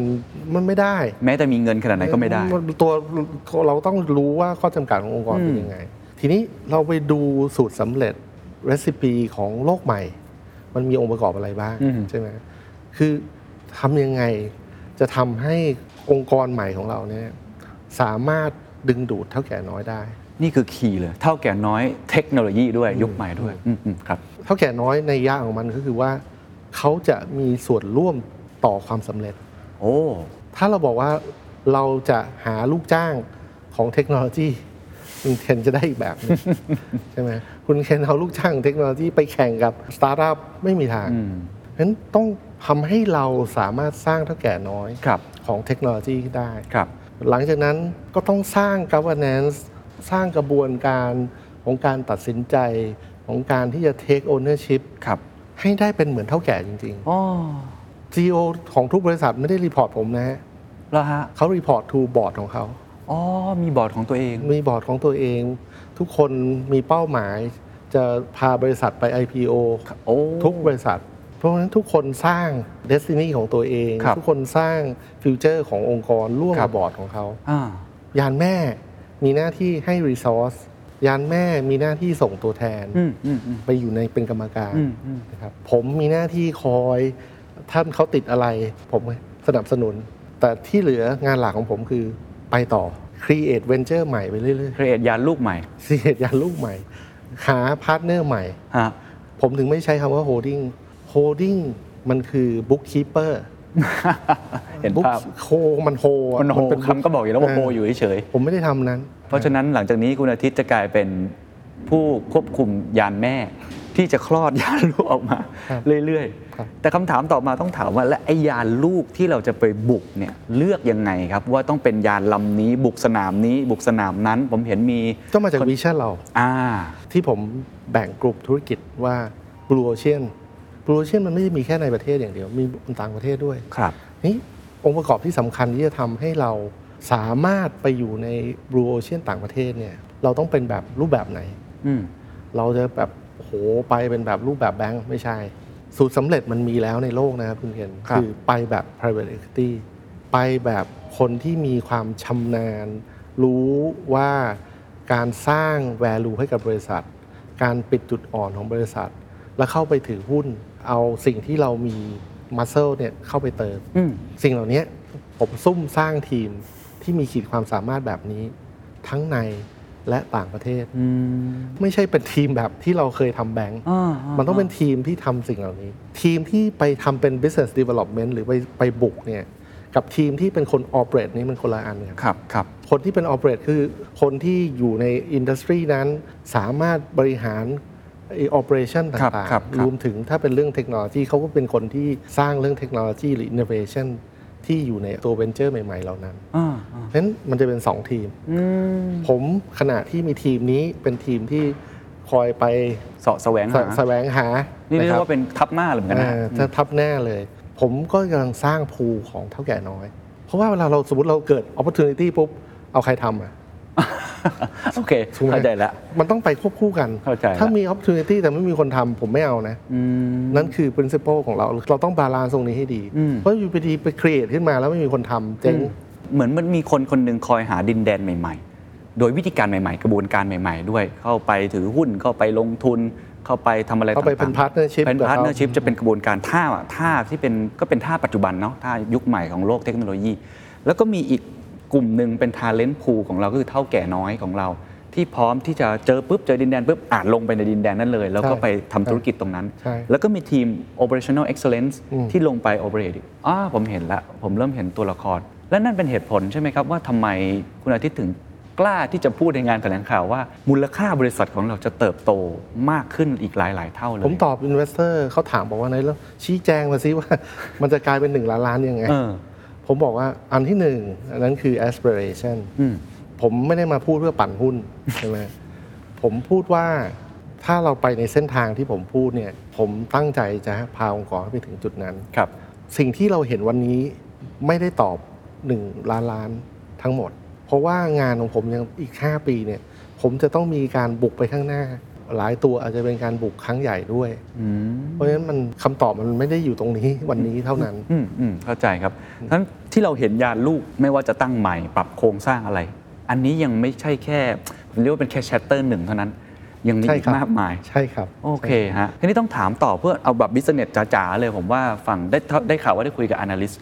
มันไม่ได้แม้แต่มีเงินขนาดไหนก็ไม่ได้ ตัวเราต้องรู้ว่าข้อจำกัดขององค์กรอืมเป็นยังไง ทีนี้เราไปดูสูตรสำเร็จร e ซิปีของโลกใหม่ มันมีองค์ประกอบอะไรบ้างอืมใช่ไหมคือทำยังไงจะทำให้องค์กรใหม่ของเราเนี่ยสามารถดึงดูดเท่าแก่น้อยได้ นี่คือคีย์เลยเท่าแก่น้อยเทคโนโลยีด้วยยุคใหม่ด้วยอืมอืมครับเท่าแก่น้อยในยะของมันก็คือว่า เขาจะมีส่วนร่วม ต่อความสำเร็จ โอ้ ถ้าเราบอกว่าเราจะหาลูกจ้างของเทคโนโลยีคุณเคนจะได้อีกแบบหนึง ใช่ไหมคุณเคนเอาลูกจ้างเทคโนโลยีไปแข่งกับสตาร์ทอัพไม่มีทางอืมฉะนั้นต้องทำให้เราสามารถสร้างเท่าแก่น้อยครับ ของเทคโนโลยีได้ ครับ หลังจากนั้นก็ต้องสร้าง governance สร้างกระบวนการของการตัดสินใจของการที่จะ take ownership ครับให้ได้เป็นเหมือนเถ้าแก่จริง อ๋อ ๆ CEO ของทุกบริษัทไม่ได้ report ผมนะฮะแล้วฮะเขารีพอร์ต to บอร์ดของเขาอ๋อมีบอร์ดของตัวเอง มีบอร์ดของตัวเอง ทุกคนมีเป้าหมาย จะพาบริษัทไป IPO โอ้ทุกบริษัท เพราะฉะนั้นทุกคนสร้าง destiny ของตัวเองครับทุกคนสร้าง future ขององค์กรร่วมครักับบบอร์ดของเขาอ่ายานแม่มีหน้าที่ให้ resource ยานแม่มีหน้าที่ส่งตัวแทนอืมอืมอืมไปอยู่ในเป็นกรรมการอืมอืมนะครับผมมีหน้าที่คอย ท่านเขาติดอะไร ผมสนับสนุน แต่ที่เหลืองานหลักของผมคือไปต่อ create venture ใหม่ไปเรื่อย create ยานลูกใหม่ๆ create ยานลูกใหม่ หาพาร์ทเนอร์ใหม่ฮะผมถึงไม่ใช้คำว่า holding holding มันคือ bookkeeper เห็นบุ๊กภาพโคมันโฮอะมันโฮเป็นคำก็บอกอยู่แล้วว่าโฮอยู่เฉยผมไม่ได้ทำนั้นๆเพราะฉะนั้นหลังจากนี้คุณอาทิตย์จะกลายเป็นผู้ควบคุมยานแม่ ที่จะคลอดยานลูกออกมาครับเรื่อยครับๆแต่คำถามต่อมาต้องถามว่าและไอ้ยานลูกที่เราจะไปบุกเนี่ยเลือกยังไงครับ ว่าต้องเป็นยานลำนี้บุกสนามนี้บุกสนามนั้น ผมเห็นมีก็มาจากวิชั่นเราอ่าที่ผมแบ่งกลุ่มธุรกิจว่า Blue Ocean Blue Ocean มันไม่ได้มีแค่ในประเทศอย่างเดียว มีต่างประเทศด้วยครับนี่องค์ประกอบที่สำคัญที่จะทำให้เราสามารถไปอยู่ใน Blue Ocean ต่างประเทศเนี่ยเราต้องเป็นแบบรูปแบบไหนอืมเราจะแบบโห ไปเป็นแบบรูปแบบแบงค์ไม่ใช่ สูตรสำเร็จมันมีแล้วในโลกนะครับคุณเคนครับอไปแบบ private equity ไปแบบคนที่มีความชำนาญ รู้ว่าการสร้าง value ให้กับบริษัท การปิดจุดอ่อนของบริษัท แล้วเข้าไปถือหุ้น เอาสิ่งที่เรามี muscle เนี่ยเข้าไปเติม อืม สิ่งเหล่านี้ผมซุ่มสร้างทีมที่มีขีดความสามารถแบบนี้ ทั้งใน และต่างประเทศอืมไม่ใช่เป็นทีมแบบที่เราเคยทำแบงก์อ่าอ่ามันต้องเป็นทีมที่ทำสิ่งเหล่านี้ ทีมที่ไปทำเป็น business development หรือไปไปบุกเนี่ยกับทีมที่เป็นคน operate นี่มันคนละอันกันครับครับคนที่เป็น operate คือคนที่อยู่ในอินดัสทรีนั้นสามารถบริหารไอ้ operation ครับต่างครับครับๆรวมถึงถ้าเป็นเรื่องเทคโนโลยีเขาก็เป็นคนที่สร้างเรื่องเทคโนโลยีหรือ innovation ที่อยู่ในตัว venture ใหม่ ๆ เหล่านั้นอ่าอ่าเพราะฉะนั้นมันจะเป็น 2 ทีมอืมผมขณะที่มีทีมนี้เป็นทีมที่คอยไปเสาะแสวงสหาแสวงหา นี่นะเรียคกรับว่าเป็นทับหน้าเลยเหมือนกันนะอ่าจะทับแน่เลย ผมก็กำลังสร้างภูของเท่าแก่น้อย เพราะว่าเวลาเราสมมติเราเกิด opportunity ปุ๊บ เอาใครทำอะ โอเค ถูกไหม เข้าใจแล้ว มันต้องไปควบคู่กัน เข้าใจละถ้ามี opportunity แต่ไม่มีคนทำผมไม่เอานะ อืม นั่นคือ principle ของเรา เราต้อง balance ตรงนี้ให้ดี อืม เพราะอยู่ไปดีไป create ขึ้นมาแล้วไม่มีคนทำเจ๊ง เหมือนมันมีคนคนหนึ่งคอยหาดินแดนใหม่ ๆ โดยวิธีการใหม่ ๆ กระบวนการใหม่ ๆ ด้วย เข้าไปถือหุ้น เข้าไปลงทุน เข้าไปทำอะไรเข้าไปเป็นต่างๆ partnership เป็น กับเขาพาร์ทเนอร์ชิพจะเป็นกระบวนการท่าท่าที่เป็นก็เป็นท่าปัจจุบันเนาะท่ายุคใหม่ของโลกเทคโนโลยี แล้วก็มีอีก กลุ่มหนึ่งเป็นทาเลนต์พูของเราก็คือเท่าแก่น้อยของเรา ที่พร้อมที่จะเจอปุ๊บเจอดินแดนปุ๊บอาจลงไปในดินแดนนั้นเลย แล้วก็ใช่ไปทำธุรกิจตรงนั้นใช่แล้วก็มีทีม operational excellence อืมที่ลงไป operate อีกอ่าผมเห็นแล้วผมเริ่มเห็นตัวละคร และนั่นเป็นเหตุผลใช่ไหมครับว่าทำไมคุณอาทิตย์ถึงกล้าที่จะพูดในงานแถลงข่าวว่า มูลค่าบริษัทของเราจะเติบโตมากขึ้นอีกหลาย ๆ เท่าเลย ผมตอบ investor เขาถามบอกว่าไหนแล้วชี้แจงมาซิว่า มันจะกลายเป็นหนึ่งล้านล้านยังไงเออ ผมบอกว่าอันที่หนึ่งอันนั้นคือ aspiration อืมผมไม่ได้มาพูดเพื่อปั่นหุ้นใช่ไหมผมพูดว่าถ้าเราไปในเส้นทางที่ผมพูดเนี่ย ผมตั้งใจจะพาองค์กรให้ไปถึงจุดนั้นครับ สิ่งที่เราเห็นวันนี้ไม่ได้ตอบ1ล้านล้านทั้งหมด เพราะว่างานของผมยังอีก 5 ปีเนี่ย ผมจะต้องมีการบุกไปข้างหน้า หลายตัวอาจจะเป็นการบุกครั้งใหญ่ด้วยอืมเพราะฉะนั้นมันคำตอบมันไม่ได้อยู่ตรงนี้วันนี้เท่านั้นอืมอืมเข้าใจครับทั้นที่เราเห็นยานลูกไม่ว่าจะตั้งใหม่ปรับโครงสร้างอะไร อันนี้ยังไม่ใช่แค่ผมเรียกว่าเป็นแค่แชตเตอร์หนึ่งเท่านั้น ยังมีใช่อีกครับมากมาย ใช่ครับ โอเคฮะทีนี้ต้องถามต่อเพื่อเอาแบบบิสเนสจ๋าๆเลยผมว่าฝั่งได้ได้ข่าวว่าได้คุยกับ Analyst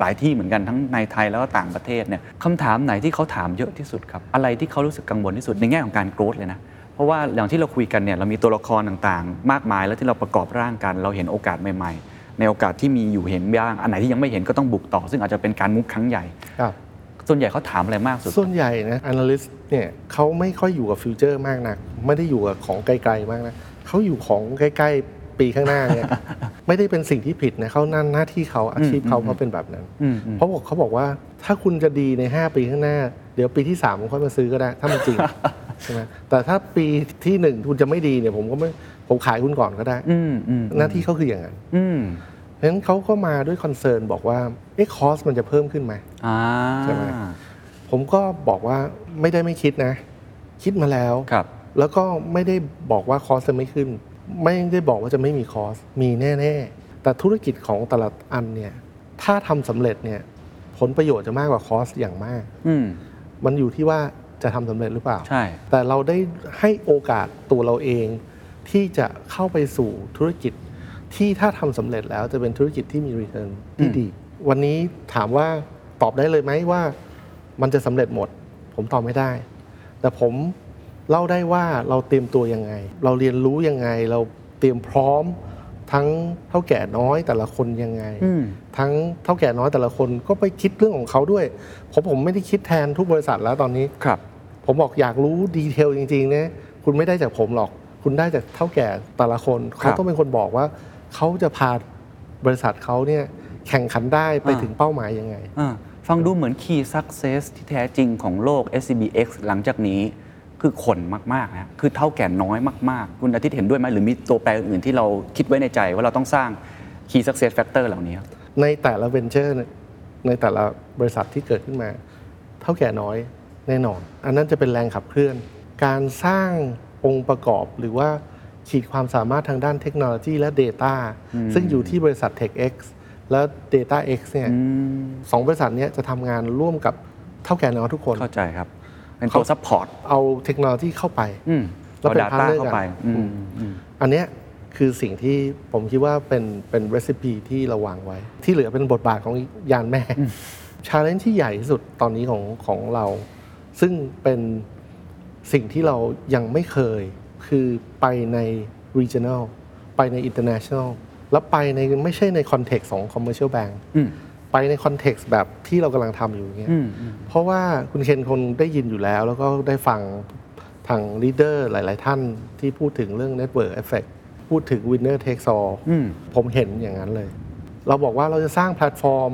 หลายที่เหมือนกันทั้งในไทยแล้วก็ต่างประเทศเนี่ยคำถามไหนที่เขาถามเยอะที่สุดครับ อะไรที่เขารู้สึกกังวลที่สุดในแง่ของการโกรธเลยนะ เพราะว่าอย่างที่เราคุยกันเนี่ยเรามีตัวละครต่างๆ มากมายแล้วที่เราประกอบร่างกัน เราเห็นโอกาสใหม่ๆ ในโอกาสที่มีอยู่เห็นบ้าง อันไหนที่ยังไม่เห็นก็ต้องบุกต่อ ซึ่งอาจจะเป็นการมุกครั้งใหญ่ ครับ ส่วนใหญ่เขาถามอะไรมากสุด ส่วนใหญ่นะ analyst เนี่ยเขาไม่ค่อยอยู่กับฟิวเจอร์มากนัก ไม่ได้อยู่กับของไกลๆมากนะเขาอยู่ของใกล้ๆปีข้างหน้าเนี่ย ไม่ได้เป็นสิ่งที่ผิดนะเขานั่นหน้าที่เขาอาชีพเขาเขาเป็นแบบนั้น อืมอืม เพราะบอกเขาบอกว่าถ้าคุณจะดีใน 5 ปีข้างหน้า เดี๋ยวปีที่3ผมค่อยมาซื้อก็ได้ ถ้ามันจริงใช่ไหมแต่ถ้าปีที่หนึ่งคุณจะไม่ดีเนี่ย ผมก็ไม่ผมขายคุณก่อนก็ได้อืมอืมหน้าที่เขาคืออย่างนั้นอืมเพราะฉะนั้นเขาก็มาด้วยคอนเซิร์นบอกว่าเอ๊ะคอสมันจะเพิ่มขึ้นไหมอ่าใช่ไหมผมก็บอกว่าไม่ได้ไม่คิดนะ คิดมาแล้วครับ แล้วก็ไม่ได้บอกว่าคอสจะไม่ขึ้น ไม่ได้บอกว่าจะไม่มีคอส มีแน่ ๆ แต่ธุรกิจของแต่ละอันเนี่ย ถ้าทำสำเร็จเนี่ย ผลประโยชน์จะมากกว่าคอสอย่างมากอื มมันอยู่ที่ว่าจะทำสำเร็จหรือเปล่า ใช่ แต่เราได้ให้โอกาสตัวเราเอง ที่จะเข้าไปสู่ธุรกิจที่ถ้าทำสำเร็จแล้วจะเป็นธุรกิจที่มี return ที่ดี วันนี้ถามว่าตอบได้เลยไหมว่า มันจะสำเร็จหมด ผมตอบไม่ได้ แต่ผมเล่าได้ว่าเราเตรียมตัวยังไง เราเรียนรู้ยังไง เราเตรียมพร้อม ทั้งเท่าแก่น้อยแต่ละคนยังไงอืมทั้งเท่าแก่น้อยแต่ละคนก็ไปคิดเรื่องของเขาด้วยเพราะผมไม่ได้คิดแทนทุกบริษัทแล้วตอนนี้ครับ ผมบอกอยากรู้ดีเทลจริงๆนะคุณไม่ได้จากผมหรอก คุณได้จากเท่าแก่แต่ละคนเขาต้องเป็นคนบอกว่าเขาจะพาบริษัทเขาเนี่ยแข่งขันได้ไปถึงเป้าหมายยังไงอ่าฟังดูเหมือน Key Success ที่แท้จริงของโลก SCBX หลังจากนี้ คือคนมากๆนะคือเท่าแก่น้อยมากๆ คุณอาทิตย์เห็นด้วยไหมหรือมีตัวแปรอื่นๆที่เราคิดไว้ในใจ ว่าเราต้องสร้าง Key Success Factor เหล่านี้ครับในแต่ละเวนเจอร์ในแต่ละบริษัทที่เกิดขึ้นมา เท่าแก่น้อยแน่นอน อันนั้นจะเป็นแรงขับเคลื่อน การสร้างองค์ประกอบหรือว่าขีดความสามารถทางด้านเทคโนโลยีและ Data ซึ่งอยู่ที่บริษัท TechX และ DataX เนี่ยสองบริษัทเนี้ยจะทำงานร่วมกับเถ้าแก่น้อยทุกคนเข้าใจครับ เป็นตัว supportเอาเทคโนโลยีเข้าไปอืมแล้วเอาเป็น Data partner เข้ากันไปอืมอืมอืมอันเนี้ยคือสิ่งที่ผมคิดว่าเป็นเป็นร e ซิปีที่เราวางไว้ ที่เหลือเป็นบทบาทของยานแม่ challenge ที่ใหญ่ที่สุดตอนนี้ของของเรา ซึ่งเป็นสิ่งที่เรายังไม่เคย คือไปใน regional ไปใน international แล้วไปในไม่ใช่ใน context ของ commercial bank อืม ไปใน context แบบที่เรากำลังทำอยู่อย่างเงี้ยอืมอืมเพราะว่าคุณเคนคงได้ยินอยู่แล้ว แล้วก็ได้ฟังทาง leader หลาย ๆ ท่านที่พูดถึงเรื่อง Network Effect พูดถึง Winner Takes All อืมผมเห็นอย่างนั้นเลย เราบอกว่าเราจะสร้างแพลตฟอร์ม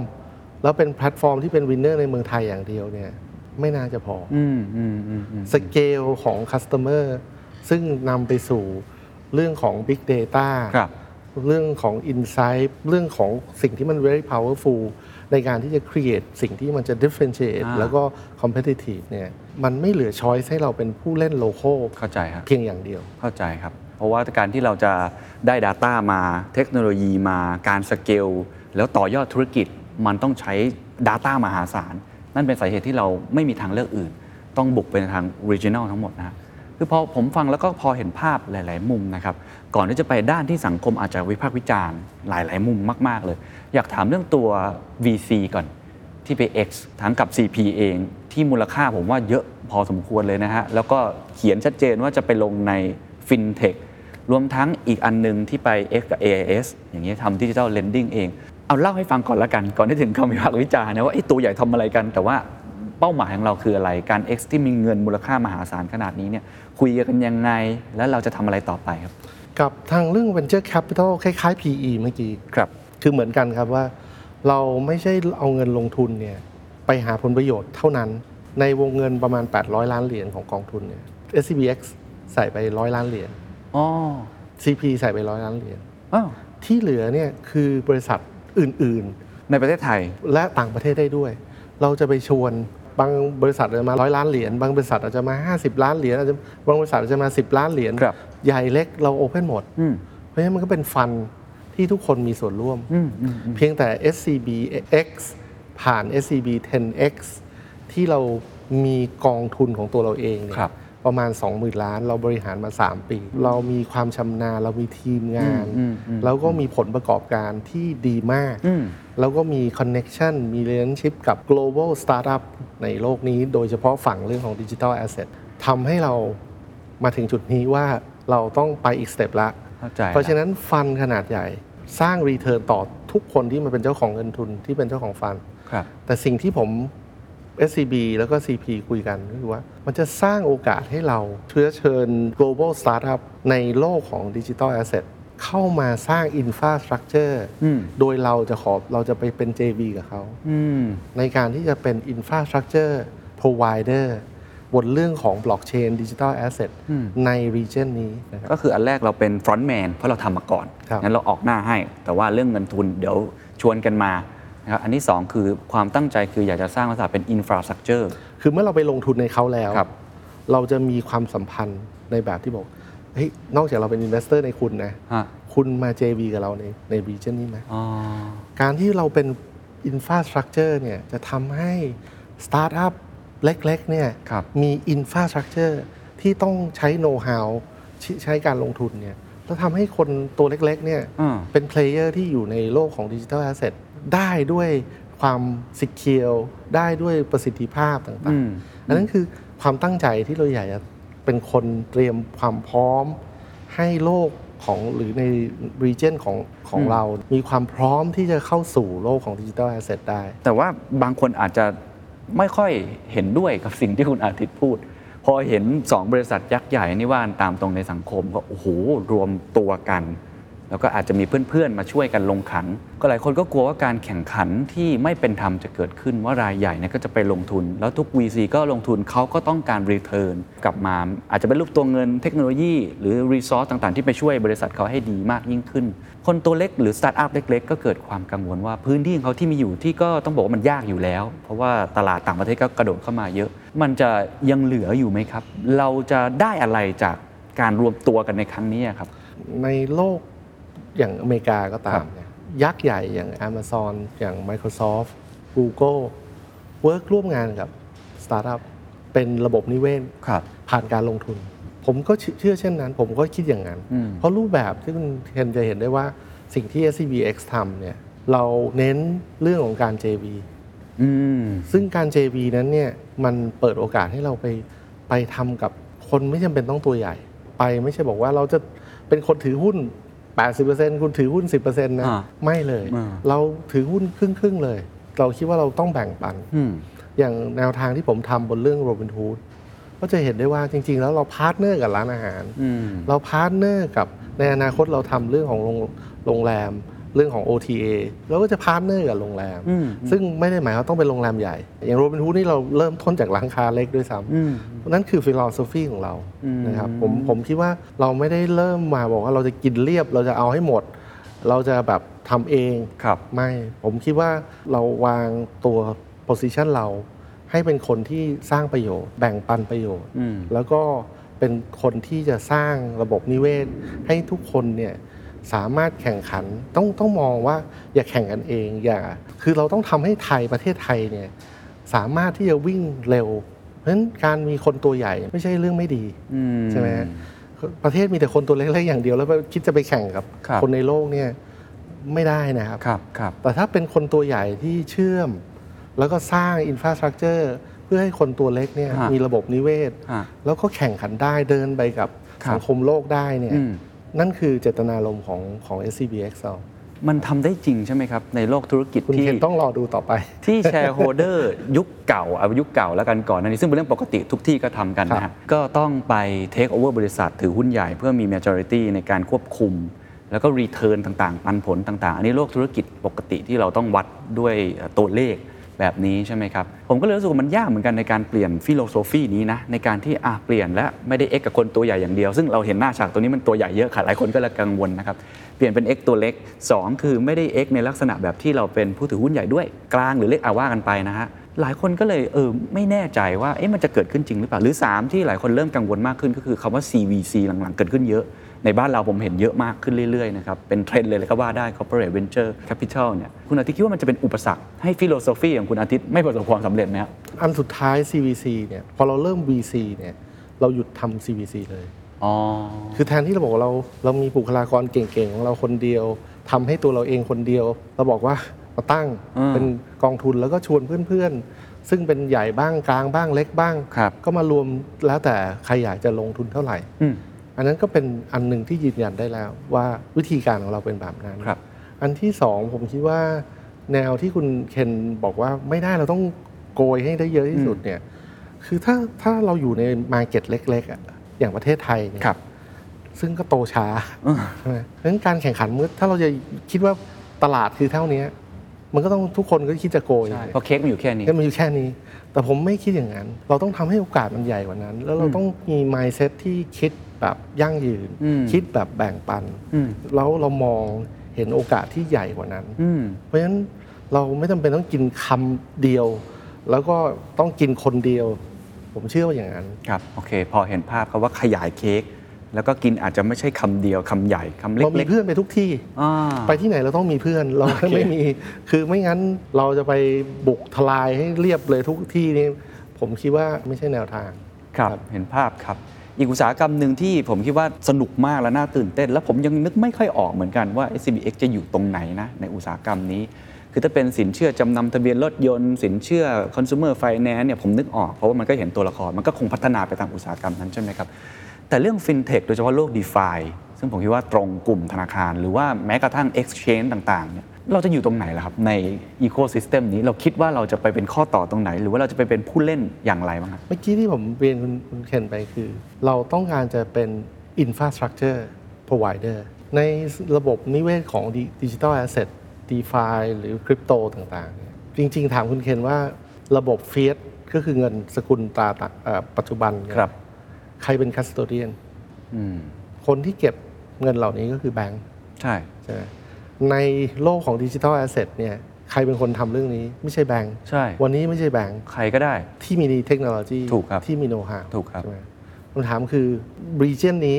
แล้วเป็นแพลตฟอร์มที่เป็น winner ในเมืองไทยอย่างเดียวเนี่ยไม่น่าจะพอออืมอืมอืมอืมสเกลของ customer ซึ่งนำไปสู่เรื่องของ Big Data ครับ เรื่องของ Insight เรื่องของสิ่งที่มัน very powerful ในการที่จะ create สิ่งที่มันจะ differentiate อ่าแล้วก็ competitive เนี่ยมันไม่เหลือ choice ให้เราเป็นผู้เล่น local เข้าใจครับเพียงอย่างเดียวเข้าใจครับ เพราะว่าการที่เราจะได้ Data มาเทคโนโลยีมาการสเกลแล้วต่อยอดธุรกิจมันต้องใช้ Data มหาศาล นั่นเป็นสาเหตุที่เราไม่มีทางเลือกอื่น ต้องบุกไปในทาง Regional ทั้งหมดนะฮะคือพอผมฟังแล้วก็พอเห็นภาพหลาย ๆ มุมนะครับ ก่อนที่จะไปด้านที่สังคมอาจจะวิพากษ์วิจารณ์หลาย ๆ มุมมาก ๆ เลย อยากถามเรื่องตัว VC ก่อนที่ไป X ทั้งกับ CP เองที่มูลค่าผมว่าเยอะพอสมควรเลยนะฮะ แล้วก็เขียนชัดเจนว่าจะไปลงใน FinTech รวมทั้งอีกอันหนึ่งที่ไป X กับ AIS อย่างเนี้ยทำ digital lending เอง เอาเล่าให้ฟังก่อนละกัน ก่อนที่ถึงคำวิพากษ์วิจารณ์นะว่าไอ้ตัวใหญ่ทำอะไรกัน แต่ว่าเป้าหมายของเราคืออะไร การ X ที่มีเงินมูลค่ามหาศาลขนาดนี้เนี่ยคุยกันยังไง แล้วเราจะทำอะไรต่อไปครับ กับทางเรื่อง venture capital คล้ายๆ PE เมื่อกี้ครับ คือเหมือนกันครับว่า เราไม่ใช่เอาเงินลงทุนเนี่ยไปหาผลประโยชน์เท่านั้น ในวงเงินประมาณ 800 ล้านเหรียญของกองทุนเนี่ย SCBX ใส่ไปร้อยล้านเหรียญ อ๋อ CP ใส่ไปร้อยล้านเหรียญ อ้าวที่เหลือเนี่ยคือบริษัทอื่นในประเทศไทย ๆ และต่างประเทศได้ด้วย เราจะไปชวน บางบริษัทอาจจะมาร้อยล้านเหรียญบางบริษัทอาจจะมา 50 ล้านเหรียญอาจจะบางบริษัทอาจจะมา 10 ล้านเหรียญครับ ใหญ่เล็กเราโอเพนหมด อืมเพราะฉะนั้นมันก็เป็นฟันที่ทุกคนมีส่วนร่วม อืมอืม เพียงแต่ SCB X ผ่าน SCB 10X ที่เรามีกองทุนของตัวเราเองเนี่ยครับประมาณ 20,000 ล้าน เราบริหารมา 3 ปี เรามีความชำนาญ เรามีทีมงาน อืมอืมแล้วก็มีผลประกอบการที่ดีมาก อืม แล้วก็มี connection มี relationship กับ global startup ในโลกนี้ โดยเฉพาะฝั่งเรื่องของ digital asset ทำให้เรามาถึงจุดนี้ว่าเราต้องไปอีกสเต็ปละเข้าใจเพราะฉะนั้นฟันขนาดใหญ่สร้างรีเทิร์นต่อทุกคนที่มาเป็นเจ้าของเงินทุนที่เป็นเจ้าของฟันครับแต่สิ่งที่ผม SCB แล้วก็ CP คุยกันก็คือว่า มันจะสร้างโอกาสให้เราเชื้อเชิญ global startup ในโลกของ digital asset เข้ามาสร้างอินฟ a าสตรักเจอร์อืมโดยเราจะขอเราจะไปเป็น JV กับเขาอืมในการที่จะเป็น Infrastructure Provider บนเรื่องของ Blockchain Digital Asset ใน region นี้นะครับก็คืออันแรกเราเป็น frontman เพราะเราทำมาก่อนครับงั้นเราออกหน้าให้ แต่ว่าเรื่องเงินทุนเดี๋ยวชวนกันมานะครับอันที่ 2 คือความตั้งใจคืออยากจะสร้างลักษณะเป็น infrastructureคือเมื่อเราไปลงทุนในเขาแล้วครับเราจะมีความสัมพันธ์ในแบบที่บอก เฮ้ยนอกจากเราเป็น Investor ในคุณนะ ฮะคุณมา JV กับเราในใน region นี้ไหม อ๋อ การที่เราเป็น Infrastructure เนี่ยจะทำให้สตาร์ทอัพเล็กๆเนี่ยครับ มี Infrastructure ที่ต้องใช้โน้ตฮาวใช้การลงทุนเนี่ยแล้วทำให้คนตัวเล็กๆเนี่ยอ่าเป็น player ที่อยู่ในโลกของ digital asset ได้ด้วยความสิเคียวได้ด้วยประสิทธิภาพต่าอืงม ๆ อันนั้นคือความตั้งใจที่เราอยากจะ เป็นคนเตรียมความพร้อม ให้โลกของหรือใน region ของของเรา มีความพร้อมที่จะเข้าสู่โลกของดิจิทัลแอสเซทได้ แต่ว่าบางคนอาจจะไม่ค่อยเห็นด้วยกับสิ่งที่คุณอาทิตย์พูด พอเห็น 2 บริษัทยักษ์ใหญ่นี่ว่าตามตรงในสังคมก็โอ้โหรวมตัวกัน แล้วก็อาจจะมีเพื่อนๆ มาช่วยกันลงขัน ก็หลายคนก็กลัวว่าการแข่งขันที่ไม่เป็นธรรมจะเกิดขึ้นว่ารายใหญ่เนี่ยก็จะไปลงทุน แล้วทุก VC ก็ลงทุนเขาก็ต้องการ return กลับมา อาจจะเป็นรูปตัวเงินเทคโนโลยี หรือ resource ต่างๆ ที่ไปช่วยบริษัทเขาให้ดีมากยิ่งขึ้น คนตัวเล็กหรือสตาร์ทอัพเล็กๆ ก็เกิดความกังวลว่าพื้นที่ของเขาที่มีอยู่ที่ก็ต้องบอกว่ามันยากอยู่แล้ว เพราะว่าตลาดต่างประเทศก็กระโดดเข้ามาเยอะ มันจะยังเหลืออยู่ไหมครับ เราจะได้อะไรจากการรวมตัวกันในครั้งนี้ครับในโลก อย่างอเมริกาก็ตามครับเนี่ยยักษ์ใหญ่อย่าง Amazon อย่าง Microsoft Google work ร่วมงานกับสตาร์ทอัพเป็นระบบนิเวศครับผ่านการลงทุน ผมก็เชื่อเช่นนั้น ผมก็คิดอย่างนั้นอืมเพราะรูปแบบที่คุณเห็นจะเห็นได้ว่าสิ่งที่ SCBX ทำเนี่ยเราเน้นเรื่องของการ JV อืมซึ่งการ JV นั้นเนี่ยมันเปิดโอกาสให้เราไปไปทำกับคนไม่จำเป็นต้องตัวใหญ่ ไปไม่ใช่บอกว่าเราจะเป็นคนถือหุ้น 80%คุณถือหุ้น 10%นะ อ่าไม่เลย อ่า เราถือหุ้นครึ่งๆเลย เราคิดว่าเราต้องแบ่งปัน อืม อย่างแนวทางที่ผมทำบนเรื่องโรบิน h ูดก็จะเห็นได้ว่าจริง ๆ แล้วเรา partner กับร้านอาหาร อืม เรา partner กับในอนาคตเราทำเรื่องของโรงโรงแรม เรื่องของ OTA เราก็จะ partner กับโรงแรมอืมซึ่งไม่ได้หมายว่าต้องเป็นโรงแรมใหญ่ อย่างโรบิน h ูดนี่เราเริ่มต้นจากร้านค้าเล็กด้วยซ้ำอืมนั่นคือ philosophy ของเราอืมนะครับผมผมคิดว่าเราไม่ได้เริ่มมาบอกว่าเราจะกินเรียบเราจะเอาให้หมด เราจะแบบทำเองครับไม่ผมคิดว่าเราวางตัว position เราให้เป็นคนที่สร้างประโยชน์ แบ่งปันประโยชน์อืมแล้วก็เป็นคนที่จะสร้างระบบนิเวศ ให้ทุกคนเนี่ย สามารถแข่งขันต้องต้องมองว่าอย่าแข่งกันเองอย่าคือเราต้องทำให้ไทยประเทศไทยเนี่ยสามารถที่จะวิ่งเร็ว เพราะฉะนั้นการมีคนตัวใหญ่ไม่ใช่เรื่องไม่ดีอืมใช่ไหมฮะประเทศมีแต่คนตัวเล็กๆอย่างเดียวแล้วไปคิดจะไปแข่งกับครับคนในโลกเนี่ยไม่ได้นะครับครับครับแต่ถ้าเป็นคนตัวใหญ่ที่เชื่อม แล้วก็สร้างอินฟราสตรักเจอร์เพื่อให้คนตัวเล็กเนี่ยฮะมีระบบนิเวศฮะแล้วก็แข่งขันได้เดินไปกับครับสังคมโลกได้เนี่ยอืม นั่นคือเจตนารมณ์ของของ SCBX เรามันทำได้จริงใช่ไหมครับ ในโลกธุรกิจคุณที่ เคนต้องรอดูต่อไป ที่แชร์โฮเดอร์ยุคเก่าเอายุคเก่าแล้วกันก่อนอันนี้ซึ่งเป็นเรื่องปกติทุกที่ก็ทำกันนะครัฮะบก็ต้องไปเทคโอเวอร์บริษัทถือหุ้นใหญ่เพื่อมี majority ในการควบคุม แล้วก็ return ต่างๆ ปันผลต่างๆ อันนี้โลกธุรกิจปกติที่เราต้องวัดด้วยตัวเลข แบบนี้ใช่ไหมครับ ผมก็เลยรู้สึกว่ามันยากเหมือนกันในการเปลี่ยน philosophy นี้นะ ในการที่อะเปลี่ยนและไม่ได้ X กับคนตัวใหญ่อย่างเดียว ซึ่งเราเห็นหน้าฉากตัวนี้มันตัวใหญ่เยอะค่ะหลายคนก็เลยกังวลนะครับ เปลี่ยนเป็น X ตัวเล็ก 2 คือไม่ได้ X ในลักษณะแบบที่เราเป็นผู้ถือหุ้นใหญ่ด้วยกลางหรือเล็กอาว่ากันไปนะฮะหลายคนก็เลยเออไม่แน่ใจว่าเอ๊ะมันจะเกิดขึ้นจริงหรือเปล่าหรือ 3 ที่หลายคนเริ่มกังวลมากขึ้นก็คือคำว่า CVC หลังๆเกิดขึ้นเยอะ ในบ้านเราผมเห็นเยอะมากขึ้นเรื่อยๆนะครับเป็นเทรนด์เลยเลยก็ว่าได้ corporate venture capital เนี่ยคุณอาทิตย์คิดว่ามันจะเป็นอุปสรรคให้ philosophy ของคุณอาทิตย์ไม่ประสบความสำเร็จไหมครับอันสุดท้าย CVC เนี่ยพอเราเริ่ม VC เนี่ยเราหยุดทำ CVC เลยอ๋อคือแทนที่เราบอกว่าเราเรามีบุคลากรเก่งๆของเราคนเดียวทำให้ตัวเราเองคนเดียว เราบอกว่ามาตั้งอืมเป็นกองทุนแล้วก็ชวนเพื่อนๆ ซึ่งเป็นใหญ่บ้างกลางบ้างเล็กบ้างครับก็มารวมแล้วแต่ใครอยากจะลงทุนเท่าไหร่ อืมอันนั้นก็เป็นอันหนึ่งที่ยืนยันได้แล้วว่าวิธีการของเราเป็นแบบนั้นครับ อันที่สองผมคิดว่าแนวที่คุณเคนบอกว่าไม่ได้เราต้องโกยให้ได้เยอะที่สุดเนี่ยคือถ้าถ้าเราอยู่ในมาเก็ตเล็ก ๆอะอย่างประเทศไทยเนี่ยครับซึ่งก็โตช้าใช่ไหมเพราะฉะนั้นการแข่งขันเมื่อถ้าเราจะคิดว่าตลาดคือเท่านี้ มันก็ต้องทุกคนก็คิดจะโกยใช่เพราะเค้กมันอยู่แค่นี้ แค่มันอยู่แค่นี้ แต่ผมไม่คิดอย่างนั้น เราต้องทำให้โอกาสมันใหญ่กว่านั้น แล้วเราต้องมี mindset ที่คิดแบบยั่งยืน อืม คิดแบบแบ่งปัน อืมแล้วเรามองเห็นโอกาสที่ใหญ่กว่านั้น อืม เพราะฉะนั้นเราไม่จำเป็นต้องกินคำเดียว แล้วก็ต้องกินคนเดียว ผมเชื่อว่าอย่างนั้น ครับ โอเค พอเห็นภาพครับว่าขยายเค้ก แล้วก็กินอาจจะไม่ใช่คำเดียวคำใหญ่คำเล็เรามีกเพื่อนไปทุกที่ๆอ่าไปที่ไหนเราต้องมีเพื่อนเราโอเคไม่มี คือไม่งั้นเราจะไปบุกทลายให้เรียบเลยทุกที่นี่ผมคิดว่าไม่ใช่แนวทางครับเห็นภาพครับ อีกอุตสาหกรรมหนึ่งที่ผมคิดว่าสนุกมากและน่าตื่นเต้น แล้วผมยังนึกไม่ค่อยออกเหมือนกันว่า SCBX จะอยู่ตรงไหนนะในอุตสาหกรรมนี้คือถ้าเป็นสินเชื่อจำนำทะเบียนรถยนต์ สินเชื่อ consumer finance เนี่ยผมนึกออกเพราะว่ามันก็เห็นตัวละคร มันก็คงพัฒนาไปตามอุตสาหกรรมนั้นใช่ไหมครับ แต่เรื่อง fintech โดยเฉพาะโลก DeFi ซึ่งผมคิดว่าตรงกลุ่มธนาคาร หรือว่าแม้กระทั่ง exchange ต่างๆเนี่ยเราจะอยู่ตรงไหนล่ะครับ ใน ecosystem นี้เราคิดว่าเราจะไปเป็นข้อต่อตรงไหน หรือว่าเราจะไปเป็นผู้เล่นอย่างไรบ้างครับเมื่อกี้ที่ผมเรียนคุณคุณเคนไปคือ เราต้องการจะเป็น infrastructure provider ในระบบนิเวศของดิจิทัลแอสเซท DeFi หรือคริปโตต่างๆเนี่ยจริง ๆ ถามคุณเคนว่าระบบ fiat ก็คือเงินสกุลตราต่างเอ่อปัจจุบันเนี่ยครับ ใครเป็น custodian อืมคนที่เก็บเงินเหล่านี้ก็คือแบงก์ใช่ใช่ไหมในโลกของ digital asset เนี่ยใครเป็นคนทำเรื่องนี้ไม่ใช่แบงก์ใช่ วันนี้ไม่ใช่แบงก์ใครก็ได้ที่มีเทคโนโลยีถูกครับที่มีโน้ตฮาวถูกครับใช่ไหมคำถามคือ region นี้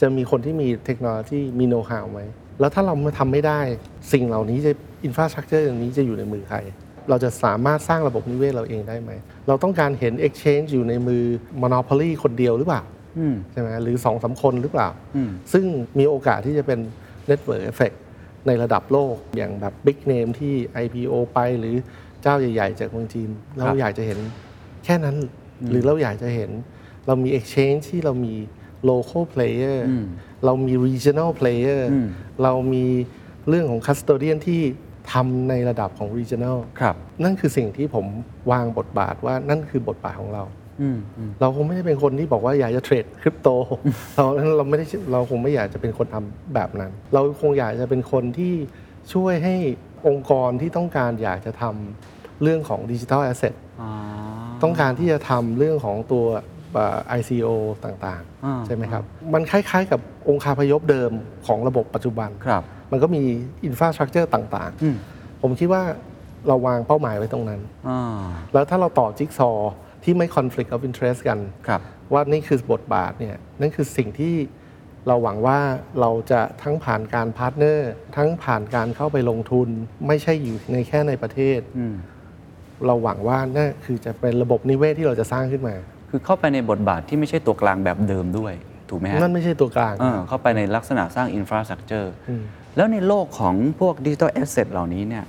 จะมีคนที่มีเทคโนโลยีมีโน้ตฮาวไหมแล้วถ้าเราไม่ทำไม่ได้สิ่งเหล่านี้จะ infrastructure อย่างนี้จะอยู่ในมือใคร เราจะสามารถสร้างระบบนิเวศเราเองได้ไหม เราต้องการเห็น exchange อยู่ในมือ monopoly คนเดียวหรือเปล่าอืมใช่ไหมหรือสองสามคนหรือเปล่าอืมซึ่งมีโอกาสที่จะเป็น network effect ในระดับโลกอย่างแบบ big name ที่ IPO ไปหรือเจ้าใหญ่ ๆ จากเมืองจีน เราอยากจะเห็นแค่นั้นหรือเราอยากจะเห็น เรามี exchange ที่เรามี local player อืมเรามี regional player อืมเรามีเรื่องของ custodian ที่ ทำในระดับของ regional ครับ นั่นคือสิ่งที่ผมวางบทบาทว่านั่นคือบทบาทของเรา อืมอืมเราคงไม่ได้เป็นคนที่บอกว่าอยากจะเทรดคริปโตเราเราไม่ได้เราคงไม่อยากจะเป็นคนทำแบบนั้น เราคงอยากจะเป็นคนที่ช่วยให้องค์กรที่ต้องการอยากจะทำเรื่องของ digital asset อ่าต้องการที่จะทำเรื่องของตัวเอ่อ ICO ต่างๆ อ่า ใช่ไหมครับ มันคล้ายๆ กับองค์คาพยพเดิมของระบบปัจจุบัน ครับ มันก็มี infrastructure ต่างๆ อืมผมคิดว่าเราวางเป้าหมายไว้ตรงนั้นอ่าแล้วถ้าเราต่อจิ๊กซอว์ที่ไม่ conflict of interest กันครับว่านี่คือบทบาทเนี่ยนั่นคือสิ่งที่เราหวังว่าเราจะทั้งผ่านการ partner ทั้งผ่านการเข้าไปลงทุน ไม่ใช่อยู่ในแค่ในประเทศอืมเราหวังว่านั่นคือจะเป็นระบบนิเวศที่เราจะสร้างขึ้นมา คือเข้าไปในบทบาทที่ไม่ใช่ตัวกลางแบบเดิมด้วย ถูกไหมฮะนั่นไม่ใช่ตัวกลางเออเข้าไปในลักษณะสร้าง infrastructure อืม แล้วในโลกของพวก digital asset เหล่านี้เนี่ย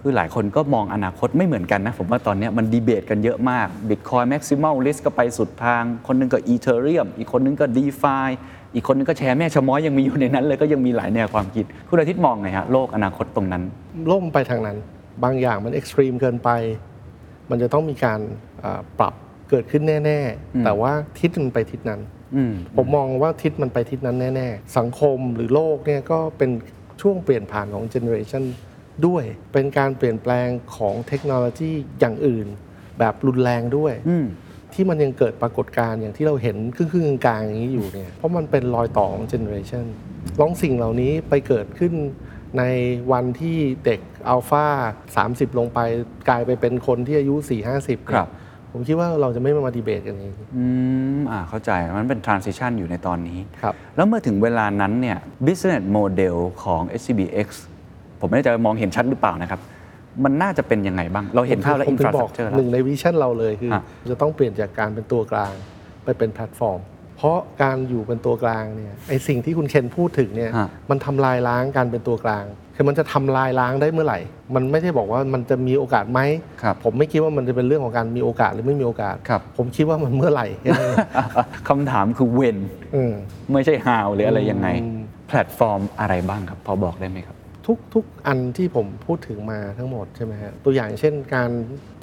คือหลายคนก็มองอนาคตไม่เหมือนกันนะ ผมว่าตอนเนี้ยมันดีเบตกันเยอะมาก Bitcoin Maximalist ก็ไปสุดทาง คนหนึ่งก็ Ethereum อีกคนหนึ่งก็ DeFi อีกคนหนึ่งก็แชร์แม่ชม้อยยังมีอยู่ในนั้นเลยก็ยังมีหลายแนวความคิด คุณอาทิตย์มองไงฮะโลกอนาคตตรงนั้นล่มไปทางนั้น บางอย่างมัน extreme เกินไป มันจะต้องมีการอ่าปรับเกิดขึ้นแน่ ๆ แต่ว่าทิศมันไปทิศนั้นอืมผมมองว่าทิศมันไปทิศนั้นแน่ ๆ สังคมหรือโลกเนี่ยก็เป็น ช่วงเปลี่ยนผ่านของ generation ด้วยเป็นการเปลี่ยนแปลงของเทคโนโลยีอย่างอื่น แบบรุนแรงด้วยอืมที่มันยังเกิดปรากฏการณ์อย่างที่เราเห็นครึ่งๆกลางๆอย่างนี้อยู่เนี่ยเพราะมันเป็นรอยต่อของเจเนอเรชันลองสิ่งเหล่านี้ไปเกิดขึ้นในวันที่เด็กอัลฟา30 ลงไปกลายไปเป็นคนที่อายุ 4-50ครับ ผมคิดว่าเราจะไม่มาดีเบตกันเอง อืมอ่าเข้าใจมันเป็น transition อยู่ในตอนนี้ ครับ แล้วเมื่อถึงเวลานั้นเนี่ย business model ของ SCBX ผมไม่แน่ใจว่ามองเห็นชัดหรือเปล่านะครับ มันน่าจะเป็นยังไงบ้าง เราเห็นภาพและ ผมถึงบอก infrastructure หแล้วนึ่งในวิชั่นเราเลยคือ ฮะ จะต้องเปลี่ยนจากการเป็นตัวกลางไปเป็นแพลตฟอร์ม เพราะการอยู่เป็นตัวกลางเนี่ยไอสิ่งที่คุณเคนพูดถึงเนี่ยฮะ มันทำลายล้างการเป็นตัวกลาง คือมันจะทำลายล้างได้เมื่อไหร่ มันไม่ได้บอกว่ามันจะมีโอกาสไหมครับผมไม่คิดว่ามันจะเป็นเรื่องของการมีโอกาสหรือไม่มีโอกาสครับผมคิดว่ามันเมื่อไหร่แค่นั้นเองคำถามคือ when อืมไม่ใช่ how หรืออะไรยังไงอืมแพลตฟอร์มอะไรบ้างครับ พอบอกได้ไหมครับ ทุกทุกอันที่ผมพูดถึงมาทั้งหมดใช่ไหมฮะ ตัวอย่างเช่นการ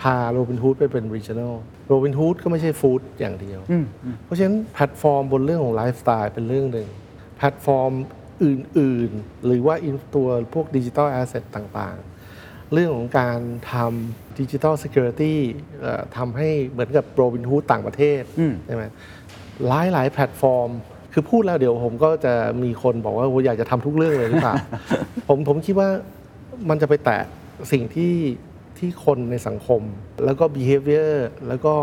พาโรบิน o ูดไปเป็น regional โรบิน o ูดก็ไม่ใช่ฟู้ดอย่างเดียวอืมอืมเพราะฉะนั้นแพลตฟอร์มบนเรื่องของไลฟ์สไตล์เป็นเรื่องหนึ่งแแพลตฟอร์ม อื่น ๆ หรือว่าอินตัวพวกดิจิ t a ลแอสเซทต่างๆ เรื่องของการทำดิจิ t a ล Security ริตี้ทำให้เหมือนกับโรบินฮูดต่างประเทศอืมใช่ไหมหลายหลายๆแพลตฟอร์ม คือพูดแล้วเดี๋ยวผมก็จะมีคนบอกว่าโอ้ยอยากจะทำทุกเรื่องเลยหรือเปล่าผมผมคิดว่ามันจะไปแตะสิ่งที่ที่คนในสังคม แล้วก็ behavior แล้วก็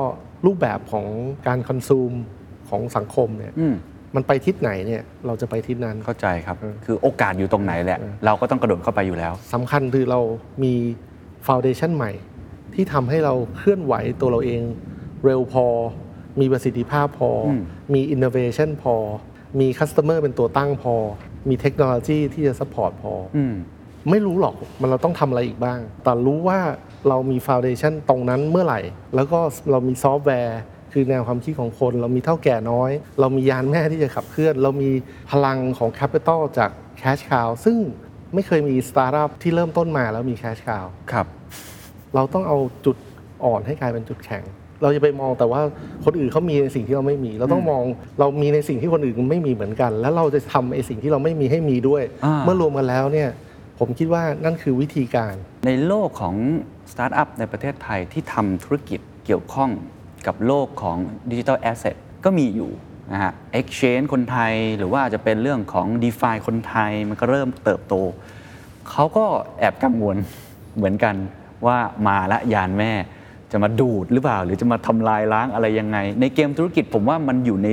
รูปแบบของการ consume ของสังคมเนี่ยอื มมันไปทิศไหนเนี่ยเราจะไปทิศนั้น เข้าใจครับ คือโอกาสอยู่ตรงไหนแหละ เราก็ต้องกระโดดเข้าไปอยู่แล้วสำคัญคือเรามีฟ u n เดชันใหม่ ที่ทำให้เราเคลื่อนไหวตัวเราเองเร็วพอ มีประสิทธิภาพพออมมีอินโนเวชันพอ มี customer เป็นตัวตั้งพอ มีเทคโนโลยีที่จะ support พอออืมไม่รู้หรอกมันเราต้องทำอะไรอีกบ้าง แต่รู้ว่าเรามีฟ u n เดชันตรงนั้นเมื่อไหร่ แล้วก็เรามีซอฟต์แวร์ คือแนวความคิดของคน เรามีเถ้าแก่น้อย เรามียานแม่ที่จะขับเคลื่อน เรามีพลังของ capital จาก cash cow ซึ่งไม่เคยมีสตาร์ทอัพที่เริ่มต้นมาแล้วมี cash cowครับ เราต้องเอาจุดอ่อนให้กลายเป็นจุดแข็ง เราจะไปมองแต่ว่าคนอื่นเขามีในสิ่งที่เราไม่มี เราต้องมองเรามีในสิ่งที่คนอื่นไม่มีเหมือนกัน แล้วเราจะทำไอ้สิ่งที่เราไม่มีให้มีด้วย อ่า เมื่อรวมกันแล้วเนี่ยผมคิดว่านั่นคือวิธีการ ในโลกของสตาร์ทอัพในประเทศไทยที่ทำธุรกิจเกี่ยวข้อง กับโลกของ digital asset ก็มีอยู่นะฮะ Exchange คนไทยหรือว่าจะเป็นเรื่องของ d e f i คนไทยมันก็เริ่มเติบโต เขาก็แอบกังวลเหมือนกันว่ามาละยานแม่จะมาดูดหรือเปล่า หรือจะมาทำลายล้างอะไรยังไง ในเกมธุรกิจผมว่ามันอยู่ใน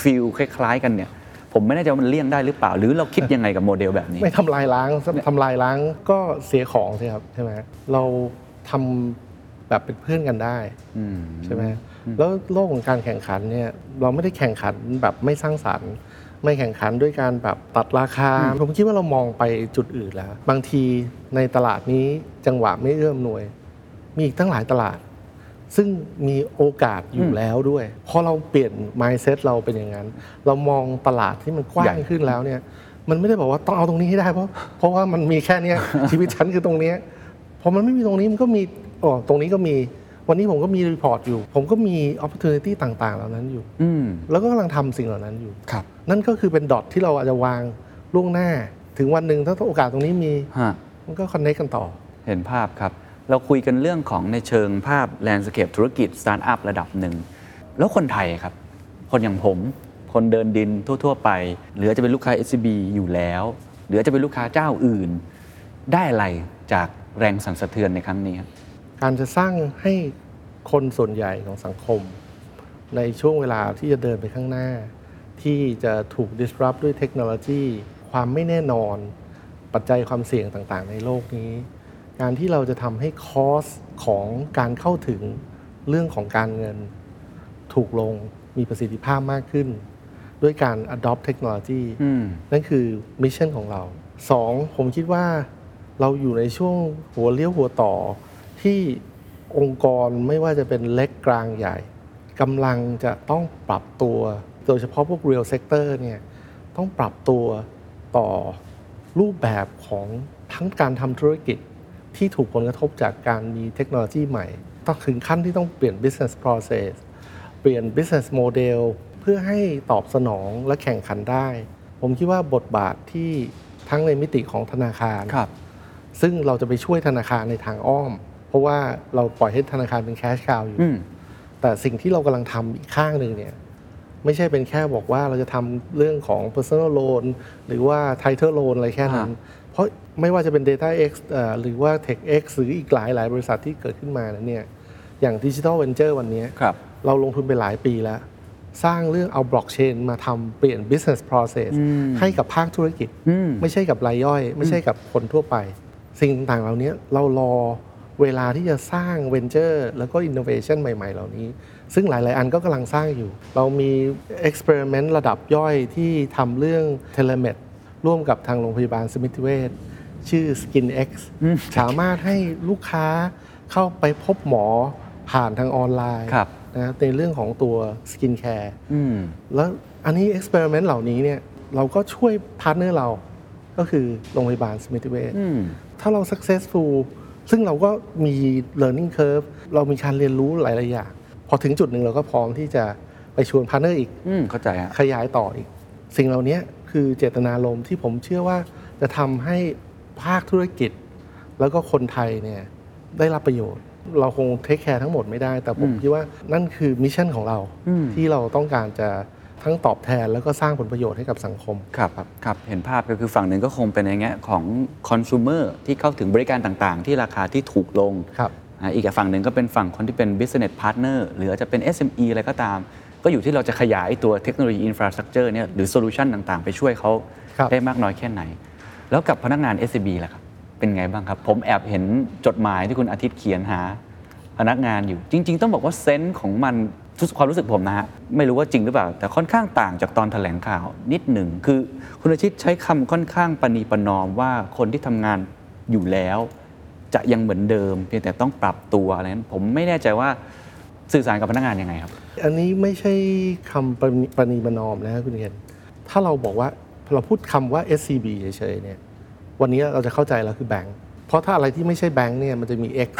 ฟิลคล้ายๆ กันเนี่ยผมไม่แน่ใจว่ามันเลี่ยงได้หรือเปล่า หรือเราคิดยังไงกับโมเดลแบบนี้ ไม่ทำลายล้างทำลายล้างก็เสียของใช่ครับใช่ไหมเราทำ แบบเป็นเพื่อนกันได้อืมใช่ไหมแล้วโลกของการแข่งขันเนี่ยเราไม่ได้แข่งขันแบบไม่สร้างสรรค์ ไม่แข่งขันด้วยการแบบตัดราคา ผมคิดว่าเรามองไปจุดอื่นแล้ว บางทีในตลาดนี้จังหวะไม่เอื้อมหน่วย มีอีกตั้งหลายตลาด ซึ่งมีโอกาสอยู่แล้วด้วยพอเราเปลี่ยน mindset เราเป็นอย่างนั้น เรามองตลาดที่มันกว้าใหญ่งขึ้นแล้วเนี่ยมันไม่ได้บอกว่าต้องเอาตรงนี้ให้ได้เพราะเพราะว่ามันมีแค่เนี้ยชีวิตฉันคือตรงเนี้ยพอมันไม่มีตรงนี้มันก็มี อ๋อตรงนี้ก็มีวันนี้ผมก็มีรีพอร์ตอยู่ ผมก็มี opportunity ต่างๆ เหล่านั้นอยู่อืมแล้วก็กำลังทำสิ่งเหล่านั้นอยู่ครับนั่นก็คือเป็น dot ที่เราอาจจะวางล่วงหน้า ถึงวันหนึ่งถ้าโอกาสตรงนี้มีฮะมันก็ connect กันต่อ เห็นภาพครับ เราคุยกันเรื่องของในเชิงภาพ landscape ธุรกิจสตาร์ทอัพระดับหนึ่ง แล้วคนไทยครับ คนอย่างผม คนเดินดินทั่ว ๆ ไป หรือจะเป็นลูกค้า SCB อยู่แล้ว หรือจะเป็นลูกค้าเจ้าอื่น ได้อะไรจากแรงสั่นสะเทือนในครั้งนี้ครับ การจะสร้างให้คนส่วนใหญ่ของสังคม ในช่วงเวลาที่จะเดินไปข้างหน้า ที่จะถูก disrupt ด้วยเทคโนโลยี ความไม่แน่นอน ปัจจัยความเสี่ยงต่างๆ ในโลกนี้ การที่เราจะทำให้คอสของการเข้าถึงเรื่องของการเงิน ถูกลงมีประสิทธิภาพมากขึ้น ด้วยการ adopt เทคโนโลยีอืมนั่นคือมิชชั่นของเราสองผมคิดว่าเราอยู่ในช่วงหัวเลี้ยวหัวต่อ ที่องค์กรไม่ว่าจะเป็นเล็กกลางใหญ่กำลังจะต้องปรับตัว โดยเฉพาะพวก real sector เนี่ยต้องปรับตัวต่อรูปแบบของทั้งการทำธุรกิจที่ถูกผลกระทบจากการมีเทคโนโลยีใหม่ต้องถึงขั้นที่ต้องเปลี่ยน business process เปลี่ยน business model เพื่อให้ตอบสนองและแข่งขันได้ ผมคิดว่าบทบาทที่ทั้งในมิติของธนาคารครับซึ่งเราจะไปช่วยธนาคารในทางอ้อมเพ ราะว่าเราปล่อยให้ธนาคารเป็นแคชคาวอยู่อืมแต่สิ่งที่เรากำลังทำอีกข้างหนึ่งเนี่ยไม่ใช่เป็นแค่บอกว่าเราจะทำเรื่องของ personal loan หรือว่า title loan อะไรแค่นั้น เพราะไม่ว่าจะเป็น Data X เอ่อหรือว่า Tech X หรืออีกหลายหลายบริษัทที่เกิดขึ้นมานั้นเนี่ยอย่าง Digital Venture วันนี้ครับเราลงทุนไปหลายปีแล้ว สร้างเรื่องเอาบล็อกเชนมาทำเปลี่ยน business process ให้กับภาคธุรกิจอืมไม่ใช่กับรายย่อย ไม่ใช่กับคนทั่วไป สิ่งต่างๆเหล่านี้เรารอ เวลาที่จะสร้างเวนเจอร์แล้วก็อินโนเวชันใหม่ๆ เหล่านี้ ซึ่งหลายๆ อันก็กำลังสร้างอยู่ เรามี experiment ระดับย่อยที่ทำเรื่อง telemed ร่วมกับทางโรงพยาบาลสมิติเวชชื่อ SkinX สามารถให้ลูกค้าเข้าไปพบหมอผ่านทางออนไลน์ครับนะในเรื่องของตัว skincare อืมแล้วอันนี้ experiment เหล่านี้เนี่ยเราก็ช่วย partner เราก็คือโรงพยาบาลสมิติเวชอืมถ้าเรา successful ซึ่งเราก็มี learning curve เรามีการเรียนรู้หลายๆอย่าง พอถึงจุดหนึ่งเราก็พร้อมที่จะไปชวน partner อีก อืมเข้าใจฮะขยายต่ออีก สิ่งเหล่านี้คือเจตนารมณ์ที่ผมเชื่อว่าจะทำให้ภาคธุรกิจ แล้วก็คนไทยเนี่ยได้รับประโยชน์ เราคง take care ทั้งหมดไม่ได้ แต่ผมคิดว่านั่นคือ mission ของเรา อืม ที่เราต้องการจะ ทั้งตอบแทนแล้วก็สร้างผลประโยชน์ให้กับสังคมครับครับเห็นภาพก็คือฝั่งหนึ่งก็คงเป็นในแง่ของคอน sumer ที่เข้าถึงบริการต่างๆ ที่ราคาที่ถูกลงครับ อ่าอีกฝั่งหนึ่งก็เป็นฝั่งคนที่เป็น business partner หรืออาจจะเป็น SME อะไรก็ตาม ก็อยู่ที่เราจะขยายตัวเทคโนโลยี infrastructure เนี่ยหรือโซลูชันต่างๆ ไปช่วยเขาครับ ได้มากน้อยแค่ไหน แล้วกับพนักงาน SCB ล่ะครับ เป็นไงบ้างครับ ผมแอบเห็นจดหมายที่คุณอาทิตย์เขียนหาพนักงานอยู่ จริง ๆ ต้องบอกว่าเซนส์ของมัน ความรู้สึกผมนะฮะไม่รู้ว่าจริงหรือเปล่า แต่ค่อนข้างต่างจากตอนแถลงข่าวนิดหนึ่งคือคุณอาทิตย์ใช้คำค่อนข้างปณีประนอมว่าคนที่ทำงานอยู่แล้ว จะยังเหมือนเดิม เพียงแต่ต้องปรับตัวอะไรนั้นผมไม่แน่ใจว่าสื่อสารกับพนักงานยังไงครับ อันนี้ไม่ใช่คำประนีประนีประนอมนะครับคุณเคนถ้าเราบอกว่าเราพูดคำว่า SCB เฉยๆเนี่ยวันนี้เราจะเข้าใจแล้วคือแบงค์ เพราะถ้าอะไรที่ไม่ใช่แบงค์เนี่ยมันจะมี X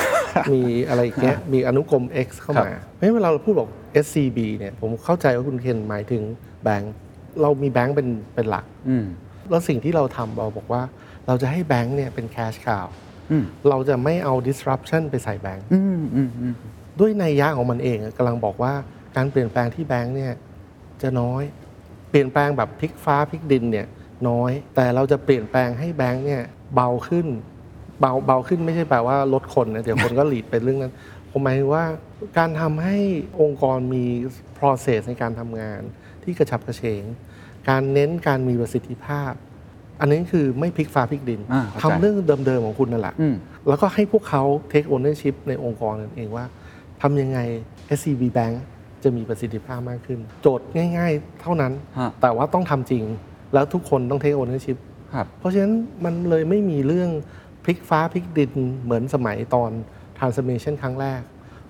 มีอะไรอย่างเงี้ยมีอนุกรม X เข้ามาเพราะฉะนั้นเวลาเราพูดบอก SCB เนี่ยผมเข้าใจว่าคุณเคนหมายถึงแบงค์เรามีแบงค์เป็นเป็นหลักอืมแล้วสิ่งที่เราทำเราบอกว่า เราจะให้แบงค์เนี่ยเป็น cash cow อืมเราจะไม่เอา disruption ไปใส่แบงค์อืมอืมอืมด้วยนัยยะของมันเองอะกำลังบอกว่าการเปลี่ยนแปลงที่แบงค์เนี่ยจะน้อย เปลี่ยนแปลงแบบพลิกฟ้าพลิกดินเนี่ยน้อย แต่เราจะเปลี่ยนแปลงให้แบงค์เนี่ยเบาขึ้น เบาเบาขึ้นไม่ใช่แปลว่าลดคนนะเดี๋ยวคนก็หลีดเป็นเรื่องนั้น ผมหมายถึงว่าการทำให้องค์กรมี process ในการทำงาน ที่กระฉับกระเฉง การเน้นการมีประสิทธิภาพ อันนี้คือไม่พลิกฟ้าพลิกดินอ่าเข้าใจทำเรื่องเดิมๆของคุณนั่นแหละอืมแล้วก็ให้พวกเขา take ownership ในองค์กรนั่นเองว่าทำยังไง SCB Bank จะมีประสิทธิภาพมากขึ้น โจทย์ง่าย ๆ เท่านั้นฮะแต่ว่าต้องทำจริง แล้วทุกคนต้อง take ownership ครับเพราะฉะนั้นมันเลยไม่มีเรื่อง พลิกฟ้าพลิกดินเหมือนสมัยตอน transformation ครั้งแรก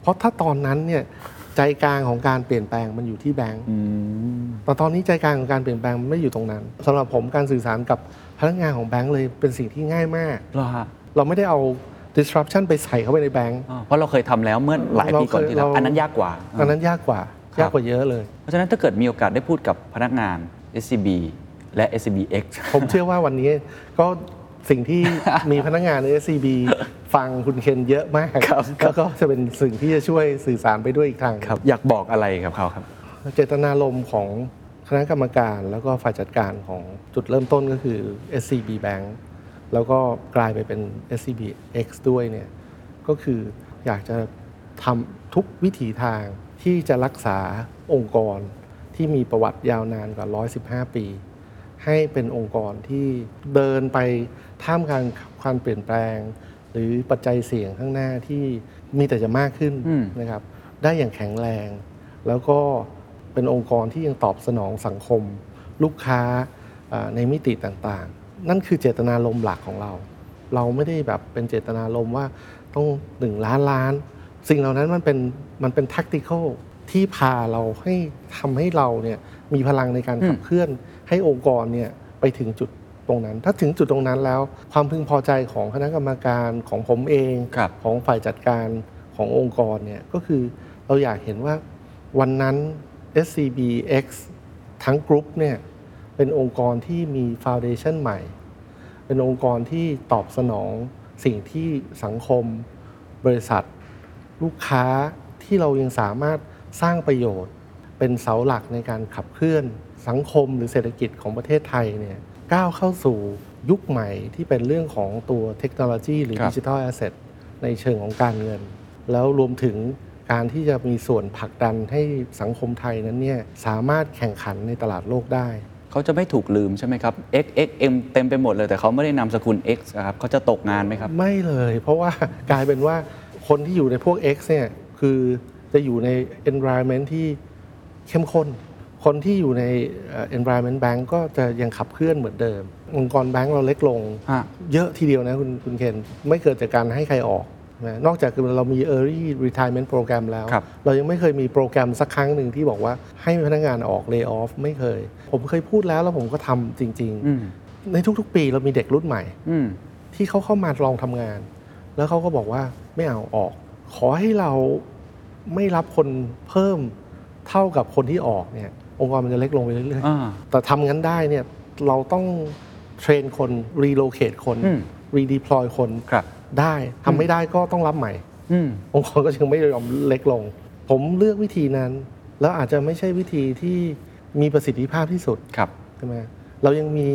เพราะถ้าตอนนั้นเนี่ยใจกลางของการเปลี่ยนแปลงมันอยู่ที่แบงก์อืมแต่ตอนนี้ใจกลางของการเปลี่ยนแปลงมันไม่อยู่ตรงนั้นสำหรับผมการสื่อสารกับพนักงานของแบงก์เลยเป็นสิ่งที่ง่ายมากเหรอฮะเราไม่ได้เอา disruption ไปใส่เข้าไปในแบงก์อ่าเพราะเราเคยทำแล้วเมื่อหลายปีก่อนที่แล้วเราเคยอันนั้นยากกว่า อันนั้นยากกว่าครับยากกว่าเยอะเลย เพราะฉะนั้นถ้าเกิดมีโอกาสได้พูดกับพนักงาน SCB และ SCBX ผมเชื่อว่าวันนี้ก็ สิ่งที่มีพนักงานใน SCB ฟังคุณเคนเยอะมากครับแล้วก็จะเป็นสิ่งที่จะช่วยสื่อสารไปด้วยอีกทางครับ อยากบอกอะไรกับเขาครับ เจตนารมณ์ของคณะกรรมการแล้วก็ฝ่ายจัดการของจุดเริ่มต้นก็คือ SCB Bank แล้วก็กลายไปเป็น SCBX ด้วยเนี่ยก็คืออยากจะทำทุกวิถีทางที่จะรักษาองค์กรที่มีประวัติยาวนานกว่า 115 ปี ให้เป็นองค์กรที่เดินไป ท่ามกลางความเปลี่ยนแปลง หรือปัจจัยเสี่ยงข้างหน้าที่มีแต่จะมากขึ้นอืม นะครับ ได้อย่างแข็งแรง แล้วก็เป็นองค์กรที่ยังตอบสนองสังคม ลูกค้าอ่าในมิติต่างๆ นั่นคือเจตนารมณ์หลักของเรา เราไม่ได้แบบเป็นเจตนารมณ์ว่าต้องหนึ่งล้านล้าน สิ่งเหล่านั้นมันเป็นมันเป็น tactical ที่พาเราให้ทำให้เราเนี่ยมีพลังในการขับเคลื่อนให้องค์กรเนี่ยไปถึงจุด ตรงนั้น ถ้าถึงจุดตรงนั้นแล้ว ความพึงพอใจของคณะกรรมการของผมเองครับของฝ่ายจัดการขององค์กรเนี่ยก็คือเราอยากเห็นว่าวันนั้น SCBX ทั้งกรุ๊ปเนี่ยเป็นองค์กรที่มีฟ u n เดชั o นใหม่ เป็นองค์กรที่ตอบสนองสิ่งที่สังคม บริษัท ลูกค้าที่เรายังสามารถสร้างประโยชน์ เป็นเสาหลักในการขับเคลื่อนสังคมหรือเศรษฐกิจของประเทศไทยเนี่ย ก้าวเข้าสู่ยุคใหม่ที่เป็นเรื่องของตัวเทคโนโลยีหรือครับดิจิทัลแอสเซทในเชิงของการเงิน แล้วรวมถึงการที่จะมีส่วนผลักดันให้สังคมไทยนั้นเนี่ยสามารถแข่งขันในตลาดโลกได้ เขาจะไม่ถูกลืมใช่ไหมครับ X X M เต็มไปหมดเลยแต่เขาไม่ได้นามสกุล X นะครับเขาจะตกงานไหมครับ ไม่เลย เพราะว่ากลายเป็นว่าคนที่อยู่ในพวก X เนี่ยคือจะอยู่ใน environment ที่เข้มข้น คนที่อยู่ในเอ่อ environment bank ก็จะยังขับเคลื่อนเหมือนเดิม องค์กรแบงก์เราเล็กลงฮะเยอะทีเดียวนะคุณคุณเคนไม่เกิดจากการให้ใครออกนะนอกจากเรามี early retirement program แล้วครับเรายังไม่เคยมีโปรแกรมสักครั้งหนึ่งที่บอกว่าให้พนักงานออก lay off ไม่เคย ผมเคยพูดแล้วแล้วผมก็ทำจริงอืมๆในทุก ๆ ปีเรามีเด็กรุ่นใหม่อืมที่เขาเข้ามาลองทำงาน แล้วเขาก็บอกว่าไม่เอาออก ขอให้เราไม่รับคนเพิ่มเท่ากับคนที่ออกเนี่ย องค์กรมันจะเล็กลงไปเรื่อยอ่าๆแต่ทำงั้นได้เนี่ยเราต้องเทรนคนรีโลเค e คนอืมรีดีพลอยคนครับได้ทำไม่ได้ก็ต้องรับใหม่อืมองค์กรก็ยังไม่ยอมเล็กลง ผมเลือกวิธีนั้น แล้วอาจจะไม่ใช่วิธีที่มีประสิทธิภาพที่สุดครับใช่ไหมเรายังมี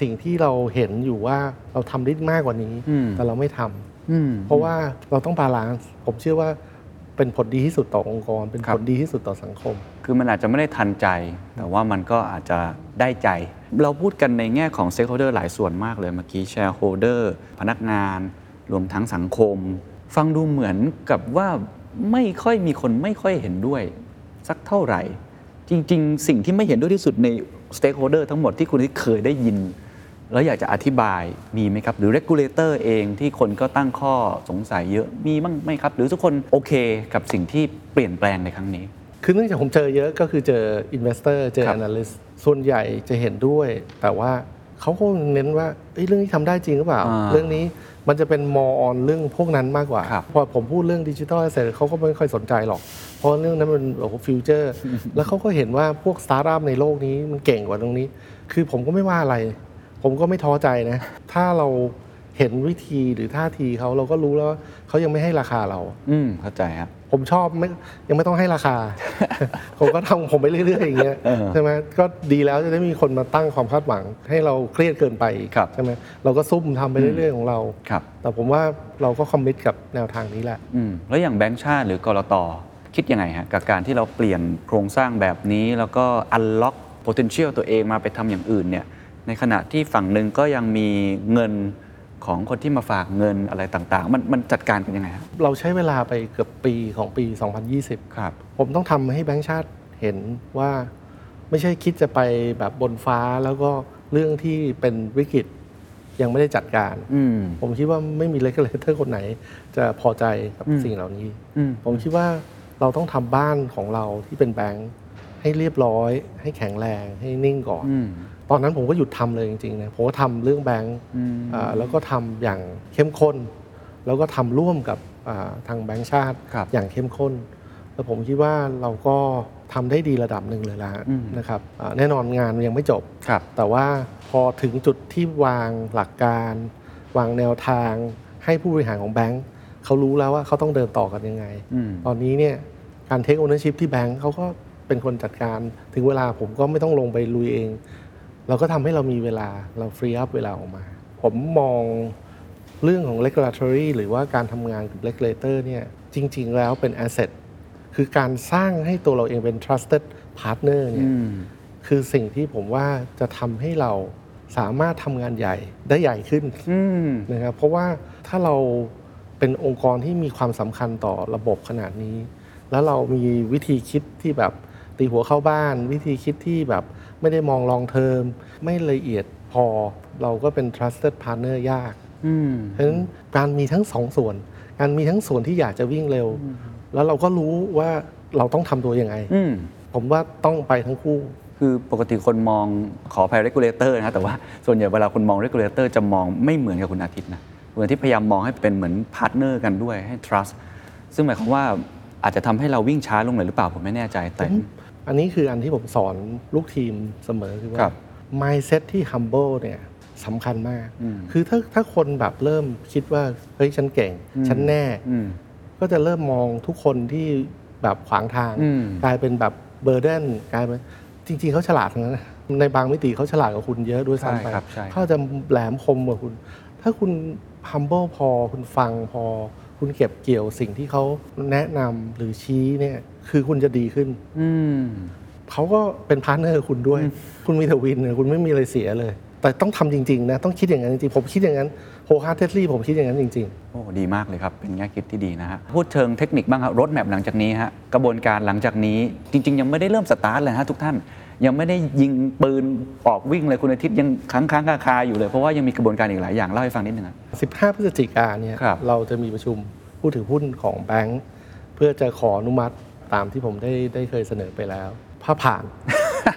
สิ่งที่เราเห็นอยู่ว่าเราทำได้มากกว่านี้อืมแต่เราไม่ทำอืมเพราะว่าเราต้อง balance ผมเชื่อว่า เป็นผลดีที่สุดต่อองค์กร ครับ เป็นผลดีที่สุดต่อสังคม คือมันอาจจะไม่ได้ทันใจ แต่ว่ามันก็อาจจะได้ใจ เราพูดกันในแง่ของ stakeholder หลายส่วนมากเลยเมื่อกี้ shareholder พนักงาน รวมทั้งสังคม ฟังดูเหมือนกับว่าไม่ค่อยมีคนไม่ค่อยเห็นด้วย สักเท่าไหร่ จริง ๆ สิ่งที่ไม่เห็นด้วยที่สุดใน stakeholder ทั้งหมดที่คุณที่เคยได้ยิน แล้วอยากจะอธิบายมีไหมครับ หรือ regulator เองที่คนก็ตั้งข้อสงสัยเยอะมีบ้างไหมครับ หรือทุกคนโอเคกับสิ่งที่เปลี่ยนแปลงในครั้งนี้ คือเนื่องจากผมเจอเยอะก็คือเจอ investor เจอครับ analyst ส่วนใหญ่จะเห็นด้วย แต่ว่าเขาก็เน้นว่าเอ้ยเรื่องนี้ทำได้จริงหรือเปล่าอ่า เรื่องนี้มันจะเป็นมอ on เรื่องพวกนั้นมากกว่าครับพอผมพูดเรื่องดิจิทัลเสร็จเขาก็ไม่ค่อยสนใจหรอก เพราะเรื่องนั้นมันโอ้โห future แล้วเขาก็เห็นว่าพวกสตาร์ทอัพในโลกนี้มันเก่งกว่าตรงนี้ คือผมก็ไม่ว่าอะไร ผมก็ไม่ท้อใจนะ ถ้าเราเห็นวิธีหรือท่าทีเขาเราก็รู้แล้วว่าเขายังไม่ให้ราคาเรา อืมเข้าใจครับ ผมชอบไม่ยังไม่ต้องให้ราคา ผมก็ทำของผมไปเรื่อย ๆ อย่างเงี้ยเออใช่ไหมก็ดีแล้วจะได้มีคนมาตั้งความคาดหวัง ให้เราเครียดเกินไปอีกครับ ใช่ไหมเราก็ซุ่มทำไปเรื่อย ๆ ของเรา ครับ แต่ผมว่าเราก็คอมมิตกับแนวทางนี้แหละ อืมแล้วอย่างแบงก์ชาติหรือกรตคิดยังไงฮะกับการที่เราเปลี่ยนโครงสร้างแบบนี้แล้วก็ unlock potential ตัวเองมาไปทำอย่างอื่นเนี่ย ในขณะที่ฝั่งหนึ่งก็ยังมีเงินของคนที่มาฝากเงินอะไรต่างๆ มันมันจัดการกันยังไงฮะเราใช้เวลาไปเกือบปีของปี 2020 ครับ ผมต้องทำให้แบงก์ชาติเห็นว่าไม่ใช่คิดจะไปแบบบนฟ้าแล้วก็เรื่องที่เป็นวิกฤตยังไม่ได้จัดการ อืม ผมคิดว่าไม่มี regulator คนไหน จะพอใจกับอืม สิ่งเหล่านี้ อืม ผมคิดว่าเราต้องทำบ้านของเราที่เป็นแบงค์ให้เรียบร้อย ให้แข็งแรงให้นิ่งก่อน อืม ตอนนั้นผมก็หยุดทำเลยจริงๆนะผมก็ทำเรื่องแบงค์อืมอ่าแล้วก็ทำอย่างเข้มข้น แล้วก็ทำร่วมกับอ่าทางแบงค์ชาติครับอย่างเข้มข้น แล้วผมคิดว่าเราก็ทำได้ดีระดับหนึ่งเลยละอืมนะครับอ่าแน่นอนงานยังไม่จบครับแต่ว่าพอถึงจุดที่วางหลักการ วางแนวทางให้ผู้บริหารของแบงค์เขารู้แล้วว่าเขาต้องเดินต่อกันยังไงอืมตอนนี้เนี่ยการ take ownership ที่แบงค์เขาก็เป็นคนจัดการถึงเวลาผมก็ไม่ต้องลงไปลุยเอง เราก็ทำให้เรามีเวลาเรา free up เวลาออกมา ผมมองเรื่องของ regulatory หรือว่าการทำงานกับ regulator เนี่ยจริง ๆ แล้วเป็น asset คือการสร้างให้ตัวเราเองเป็น trusted partner เนี่ยอืมคือสิ่งที่ผมว่าจะทำให้เราสามารถทำงานใหญ่ได้ใหญ่ขึ้นอืมนะครับเพราะว่าถ้าเราเป็นองค์กรที่มีความสำคัญต่อระบบขนาดนี้ แล้วเรามีวิธีคิดที่แบบตีหัวเข้าบ้าน วิธีคิดที่แบบ ไม่ได้มองลองเทอมไม่ละเอียดพอ เราก็เป็น trusted partner ยากอืมเพราะฉะนั้นการมีทั้งสองส่วน การมีทั้งส่วนที่อยากจะวิ่งเร็ว แล้วเราก็รู้ว่าเราต้องทำตัวยังไงอืมผมว่าต้องไปทั้งคู่ คือปกติคนมองขออภัย regulator นะ แต่ว่าส่วนใหญ่เวลาคนมอง regulator จะมองไม่เหมือนกับคุณอาทิตย์นะคุณอาทิตย์พยายามมองให้เป็นเหมือน partner กันด้วยให้ trust ซึ่งหมายความว่าอาจจะทำให้เราวิ่งช้าลงเลยหรือเปล่าผมไม่แน่ใจแต่ อันนี้คืออันที่ผมสอนลูกทีมเสมอคือว่า ครับ mindset ที่ humble เนี่ยสำคัญมากอืมคือถ้าถ้าคนแบบเริ่มคิดว่า เฮ้ย ฉันเก่ง ฉันแน่อืมก็จะเริ่มมองทุกคนที่แบบขวางทางอืมกลายเป็นแบบเบอร์เดนกลายเป็นจริง ๆเขาฉลาดทั้งนั้นนะในบางมิติเขาฉลาดกว่าคุณเยอะด้วยซ้ำไปใช่ครับใช่เขาจะแหลมคมกว่าคุณ ถ้าคุณ humble พอคุณฟังพอ คุณเก็บเกี่ยวสิ่งที่เขาแนะนำหรือชี้เนี่ย คือคุณจะดีขึ้น อืม เขาก็เป็น partner คุณด้วย คุณมีแต่ win เนี่ยคุณไม่มีอะไรเสียเลย แต่ต้องทำจริง ๆ นะ ต้องคิดอย่างนั้นจริงๆ ผมคิดอย่างนั้น wholeheartedly ผมคิดอย่างนั้นจริง โอ้ดีมากเลยครับ เป็นแง่คิดที่ดีนะฮะ พูดเชิงเทคนิคบ้างครับ roadmap หลังจากนี้ฮะ กระบวนการหลังจากนี้ จริง ๆ ยังไม่ได้เริ่มสตาร์ทเลยฮะทุกท่าน ยังไม่ได้ยิงปืนออกวิ่งเลยคุณอาทิตย์ยังค้างค้างคาคาๆอยู่เลยเพราะว่ายังมีกระบวนการอีกหลายอย่างเล่าให้ฟังนิดนึงครับ ๆ 15 พฤศจิกาเนี่ยครับ เราจะมีประชุมผู้ถือหุ้นของแบงค์เพื่อจะขออนุมัติ ตามที่ผมได้ได้เคยเสนอไปแล้วถ้าผ่าน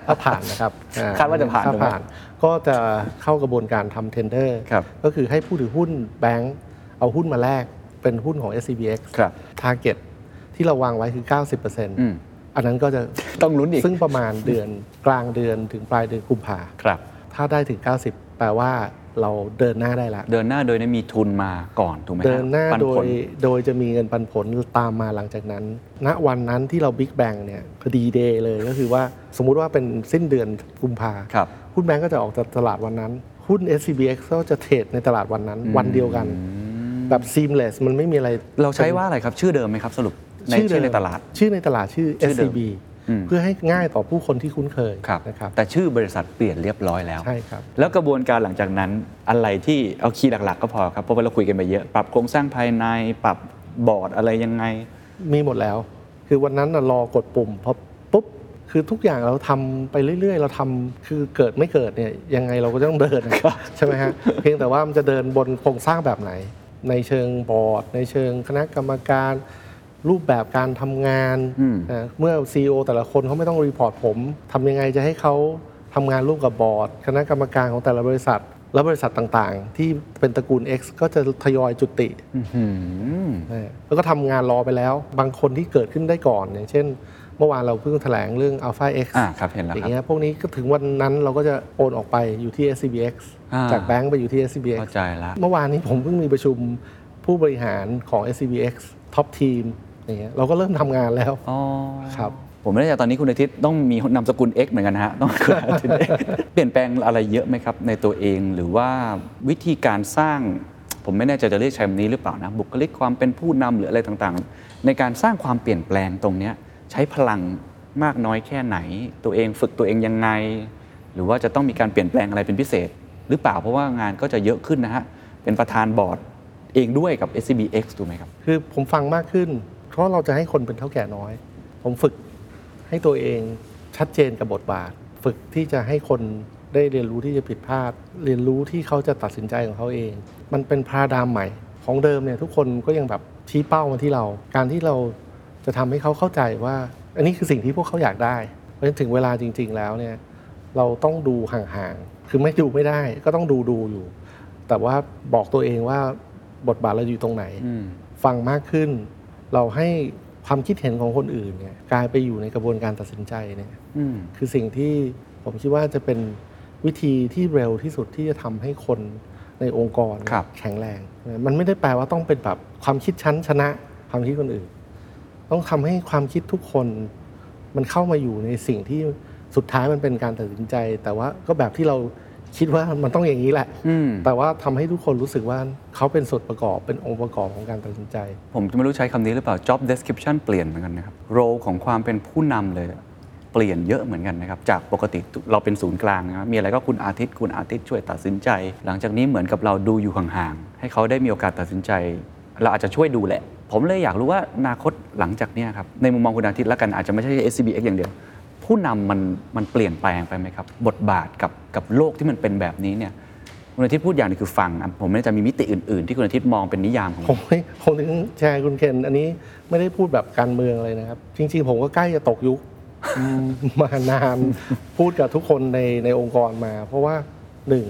ถ้าผ่านนะครับอ่คาดว่าจะผ่านถ้าถูกไหมผ่าน ก็จะเข้ากระบวนการทำเทนเดอร์ครับก็คือให้ผู้ถือหุ้นแบงค์เอาหุ้นมาแลกเป็นหุ้นของ SCBX ครับ Target ที่เราวางไว้คือ 90%อืมอันนั้นก็จะต้องลุ้นอีก ซึ่งประมาณเดือนกลางเดือนถึงปลายเดือนกุมภาครับ ถ้าได้ถึง 90 แปลว่า เราเดินหน้าได้ละ เดินหน้าโดยมีทุนมาก่อนถูกไหมฮะเดินหน้าปัโดผยลโดยจะมีเงินปันผลตามมาหลังจากนั้น ณวันนั้นที่เราบิ๊กแบงเนี่ยพอดีเดย์เลยก็คือว่าสมมุติว่าเป็นสิ้นเดือนกุมภาครับ หุ้นแบงก์ก็จะออกจากตลาดวันนั้น หุ้น SCBX ก็จะเทรดในตลาดวันนั้น วันเดียวกัน แบบ seamless มันไม่มีอะไรเราใช้ว่าอะไรครับ ชื่อเดิมไหมครับสรุปในชื่อในตลาด ชื่อในตลาดชื่อ ชื่อเดิม SCB อืม เพื่อให้ง่ายต่อผู้คนที่คุ้นเคยครับนะครับแต่ชื่อบริษัทเปลี่ยนเรียบร้อยแล้วใช่ครับแล้วกระบวนการหลังจากนั้นอะไรที่เอาคีย์หลัก ๆ ก็พอครับเพราะว่าเราคุยกันไปเยอะปรับโครงสร้างภายในปรับบอร์ดอะไรยังไง มีหมดแล้ว คือวันนั้นน่ะรอกดปุ่มพอปุ๊บคือทุกอย่างเราทำไปเรื่อย ๆ เราทำคือเกิดไม่เกิดเนี่ยยังไงเราก็ต้องเดินใช่ไหมฮะเพียงแต่ว่ามันจะเดินบนโครงสร้างแบบไหน ในเชิงบอร์ด ในเชิงคณะกรรมการ รูปแบบการทำงานอืมนะเมื่อ CEO แต่ละคนเขาไม่ต้อง report ผมทำยังไงจะให้เขาทำงานร่วมกับบอร์ด คณะกรรมการของแต่ละบริษัท และบริษัทต่างๆ ที่เป็นตระกูล X ก็จะทยอยจุติอืมแล้วก็ทำงานรอไปแล้ว บางคนที่เกิดขึ้นได้ก่อน อย่างเช่น เมื่อวานเราเพิ่งแถลงเรื่อง Alpha X อ่าครับเห็นแล้วครับ อย่าครังบ เงี้ยพวกนี้ก็ถึงวันนั้นเราก็จะโอนออกไปอยู่ที่ SCBX อ่า จากแบงก์ไปอยู่ที่ SCBX เข้าใจละ เมื่อวานนี้ผมเพิ่งมีประชุมผู้บริหารของ SCBX ท็อปทีม อย่างเงี้ยเราก็เริ่มทำงานแล้ว อ๋อครับ ผมไม่แน่ใจตอนนี้คุณอาทิตย์ต้องมีนามสกุล X เหมือนกันนะฮะต้องคุณอาทิตย์ X เปลี่ยนแปลงอะไรเยอะไหมครับ ในตัวเองหรือว่าวิธีการสร้าง ผมไม่แน่ใจจะเรียกใช้คำนี้หรือเปล่านะ บุคลิกความเป็นผู้นำหรืออะไรต่างๆ ในการสร้างความเปลี่ยนแปลงตรงเนี้ยใช้พลังมากน้อยแค่ไหน ตัวเองฝึกตัวเองยังไง หรือว่าจะต้องมีการเปลี่ยนแปลงอะไรเป็นพิเศษ หรือเปล่าเพราะว่างานก็จะเยอะขึ้นนะฮะเป็นประธานบอร์ดเองด้วยกับ SCBX ถูกไหมครับ คือผมฟังมากขึ้น เพราะเราจะให้คนเป็นเท่าแก่น้อย ผมฝึกให้ตัวเองชัดเจนกับบทบาท ฝึกที่จะให้คนได้เรียนรู้ที่จะผิดพลาด เรียนรู้ที่เขาจะตัดสินใจของเขาเอง มันเป็นพาราดามใหม่ ของเดิมเนี่ยทุกคนก็ยังแบบชี้เป้ามาที่เรา การที่เราจะทำให้เขาเข้าใจว่า อันนี้คือสิ่งที่พวกเขาอยากได้ เพราะฉะนั้นถึงเวลาจริง ๆ แล้วเนี่ยเราต้องดูห่างๆ คือไม่ดูไม่ได้ก็ต้องดูดูอยู่ แต่ว่าบอกตัวเองว่าบทบาทเราอยู่ตรงไหนอืมฟังมากขึ้น เราให้ความคิดเห็นของคนอื่นเนี่ยกลายไปอยู่ในกระบวนการตัดสินใจเนี่ยอืมคือสิ่งที่ผมคิดว่าจะเป็นวิธีที่เร็วที่สุดที่จะทำให้คนในองค์กรครับแข็งแรง มันไม่ได้แปลว่าต้องเป็นแบบความคิดชั้นชนะความคิดคนอื่น ต้องทำให้ความคิดทุกคน มันเข้ามาอยู่ในสิ่งที่สุดท้ายมันเป็นการตัดสินใจ แต่ว่าก็แบบที่เรา คิดว่ามันต้องอย่างนี้แหละอืมแต่ว่าทำให้ทุกคนรู้สึกว่าเขาเป็นส่วนประกอบเป็นองค์ประกอบของการตัดสินใจ ผมจะไม่รู้ใช้คำนี้หรือเปล่า job description เปลี่ยนเหมือนกันนะครับโรของความเป็นผู้นำเลยเปลี่ยนเยอะเหมือนกันนะครับ จากปกติเราเป็นศูนย์กลางนะครับมีอะไรก็คุณอาทิตย์คุณอาทิตย์ช่วยตัดสินใจ หลังจากนี้เหมือนกับเราดูอยู่ห่างๆให้เขาได้มีโอกาสตัดสินใจ เราอาจจะช่วยดูแหละ ผมเลยอยากรู้ว่าอนาคตหลังจากเนี้ยครับในมุมมองคุณอาทิตย์แล้วกันอาจจะไม่ใช่ SCBX อย่างเดียว ผู้นำมันมันเปลี่ยนแปลงไปไหมครับ บทบาทกับกับโลกที่มันเป็นแบบนี้เนี่ยคุณอาทิตย์พูดอย่างหนึงคือฟังนะผมไม่แน่ใจมีมิติอื่น ๆ ที่คุณอาทิตย์มองเป็นนิยามของผมไม่ผมถึงแชร์คุณเคนอันนี้ไม่ได้พูดแบบการเมืองเลยนะครับ จริง ๆ ผมก็ใกล้จะตกยุคมานานพูดกับทุกคนในในองค์กรมา เพราะว่าหนึ่ง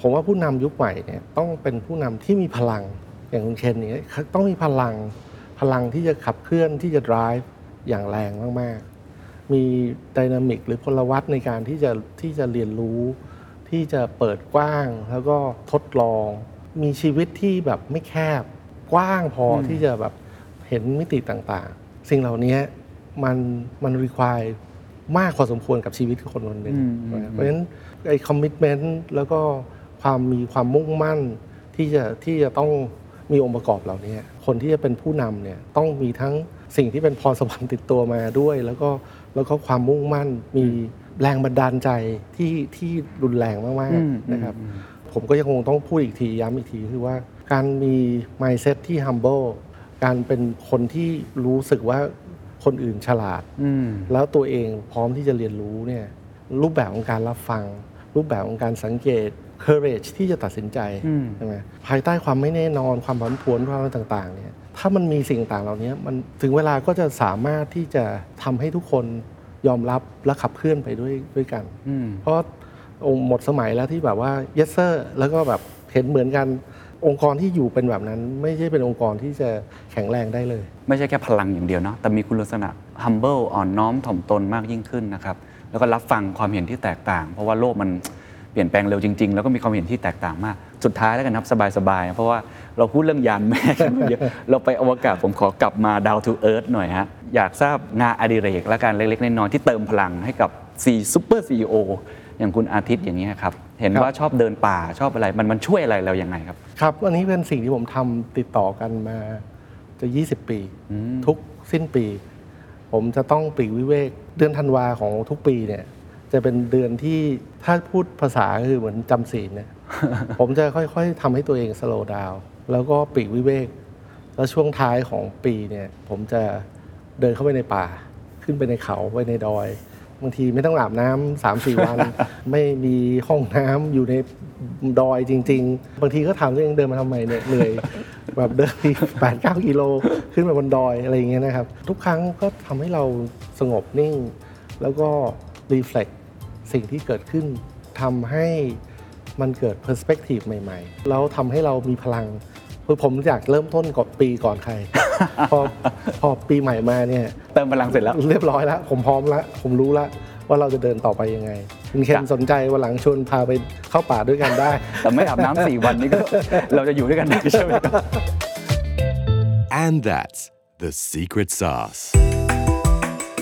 ผมว่าผู้นำยุคใหม่เนี่ยต้องเป็นผู้นำที่มีพลังอย่างคุณเคนอย่างเงี้ยต้องมีพลังพลังที่จะขับเคลื่อนที่จะ drive อย่างแรงมาก ๆ มีดินามิกหรือพลวัตในการที่จะที่จะเรียนรู้ ที่จะเปิดกว้างแล้วก็ทดลอง มีชีวิตที่แบบไม่แคบกว้างพออที่จะแบบเห็นมิติต่างๆ สิ่งเหล่านี้มันมันรีควายมากพอสมควรกับชีวิตคนคนหนึ่งอืมนะเพราะฉะนั้นไอ้คอมมิชเมนต์แล้วก็ความมีความมุ่งมั่นที่จะที่จะต้องมีองค์ประกอบเหล่านี้คนที่จะเป็นผู้นำเนี่ยต้องมีทั้งสิ่งที่เป็นพรสวรรค์ติดตัวมาด้วย แล้วก็ แล้วก็ความมุ่งมั่นมีแรงบันดาลใจที่ที่รุนแรงมากอืมๆนะครับ ผมก็ยังคงต้องพูดอีกทีย้ำอีกทีคือว่า การมี mindset ที่ humble การเป็นคนที่รู้สึกว่าคนอื่นฉลาดอืมแล้วตัวเองพร้อมที่จะเรียนรู้เนี่ยรูปแบบของการรับฟัง รูปแบบของการสังเกต courage ที่จะตัดสินใจอืมใช่ไหมภายใต้ความไม่แน่นอนความผันผวนความอะไรต่างๆเนี่ย ถ้ามันมีสิ่งต่างเหล่านี้มันถึงเวลาก็จะสามารถที่จะทำให้ทุกคนยอมรับและขับเคลื่อนไปด้วยด้วยกันอืมเพราะองค์หมดสมัยแล้วที่แบบว่า yes sir แล้วก็แบบเห็นเหมือนกันองค์กรที่อยู่เป็นแบบนั้น ไม่ใช่เป็นองค์กรที่จะแข็งแรงได้เลย ไม่ใช่แค่พลังอย่างเดียวเนาะแต่มีคุณลักษณะ humble อ่อนน้อมถ่อมตนมากยิ่งขึ้นนะครับแล้วก็รับฟังความเห็นที่แตกต่าง เพราะว่าโลกมันเปลี่ยนแปลงเร็วจริง ๆ แล้วก็มีความเห็นที่แตกต่างมาก สุดท้ายแล้วกันครับสบายๆ เพราะว่าเราพูดเรื่องยานแม่กันมาเยอะเราไปอวกาศผมขอกลับมา down to earth หน่อยฮะ อยากทราบงานอดิเรกและการเล็กๆน้อยๆที่เติมพลังให้กับซีซูเปอร์ซีออย่างคุณอาทิตย์อย่างนี้ยครับ เห็นครับว่าชอบเดินป่าชอบอะไร มันมันช่วยอะไรเรายังไงครับ ครับ อันนี้เป็นสิ่งที่ผมทำติดต่อกันมาจะ 20 ปี ทุกสิ้นปี ผมจะต้องปลีกวิเวก เดือนธันวาของทุกปีเนี่ยจะเป็นเดือนที่ถ้าพูดภาษาคือเหมือนจำศีลเนี่ย ผมจะค่อยๆทำให้ตัวเองสโลว์ดาวแล้วก็ปลีกวิเวก แล้วช่วงท้ายของปีเนี่ยผมจะเดินเข้าไปในป่า ขึ้นไปในเขาไปในดอย บางทีไม่ต้องอาบน้ำสามสี่วัน ไม่มีห้องน้ำอยู่ในดอยจริง ๆ บางทีก็ถามตัวเองเดินมาทำไมเนี่ยเหนื่อยแบบเดินทีแปดเก้ากิโลขึ้นไปบนดอยอะไรอย่างเงี้ยนะครับ ทุกครั้งก็ทำให้เราสงบนิ่ง แล้วก็รีเฟล็กสิ่งที่เกิดขึ้นทำให้ มันเกิดเพอร์สเปกทีฟใหม่ๆ แล้วทำให้เรามีพลังคือผมอยากเริ่มต้นก่อนปีก่อนใคร พอพอปีใหม่มาเนี่ยเติมพลังเสร็จแล้ว เรียบร้อยแล้ว ผมพร้อมแล้ว ผมรู้แล้วว่าเราจะเดินต่อไปยังไงคุณเคนถ้าสนใจวันหลังชวนพาไปเข้าป่าด้วยกันได้ แต่ไม่อาบน้ำสี่วันนี้ก็ เราจะอยู่ด้วยกันได้ใช่ไหมครับ And that's the secret sauce.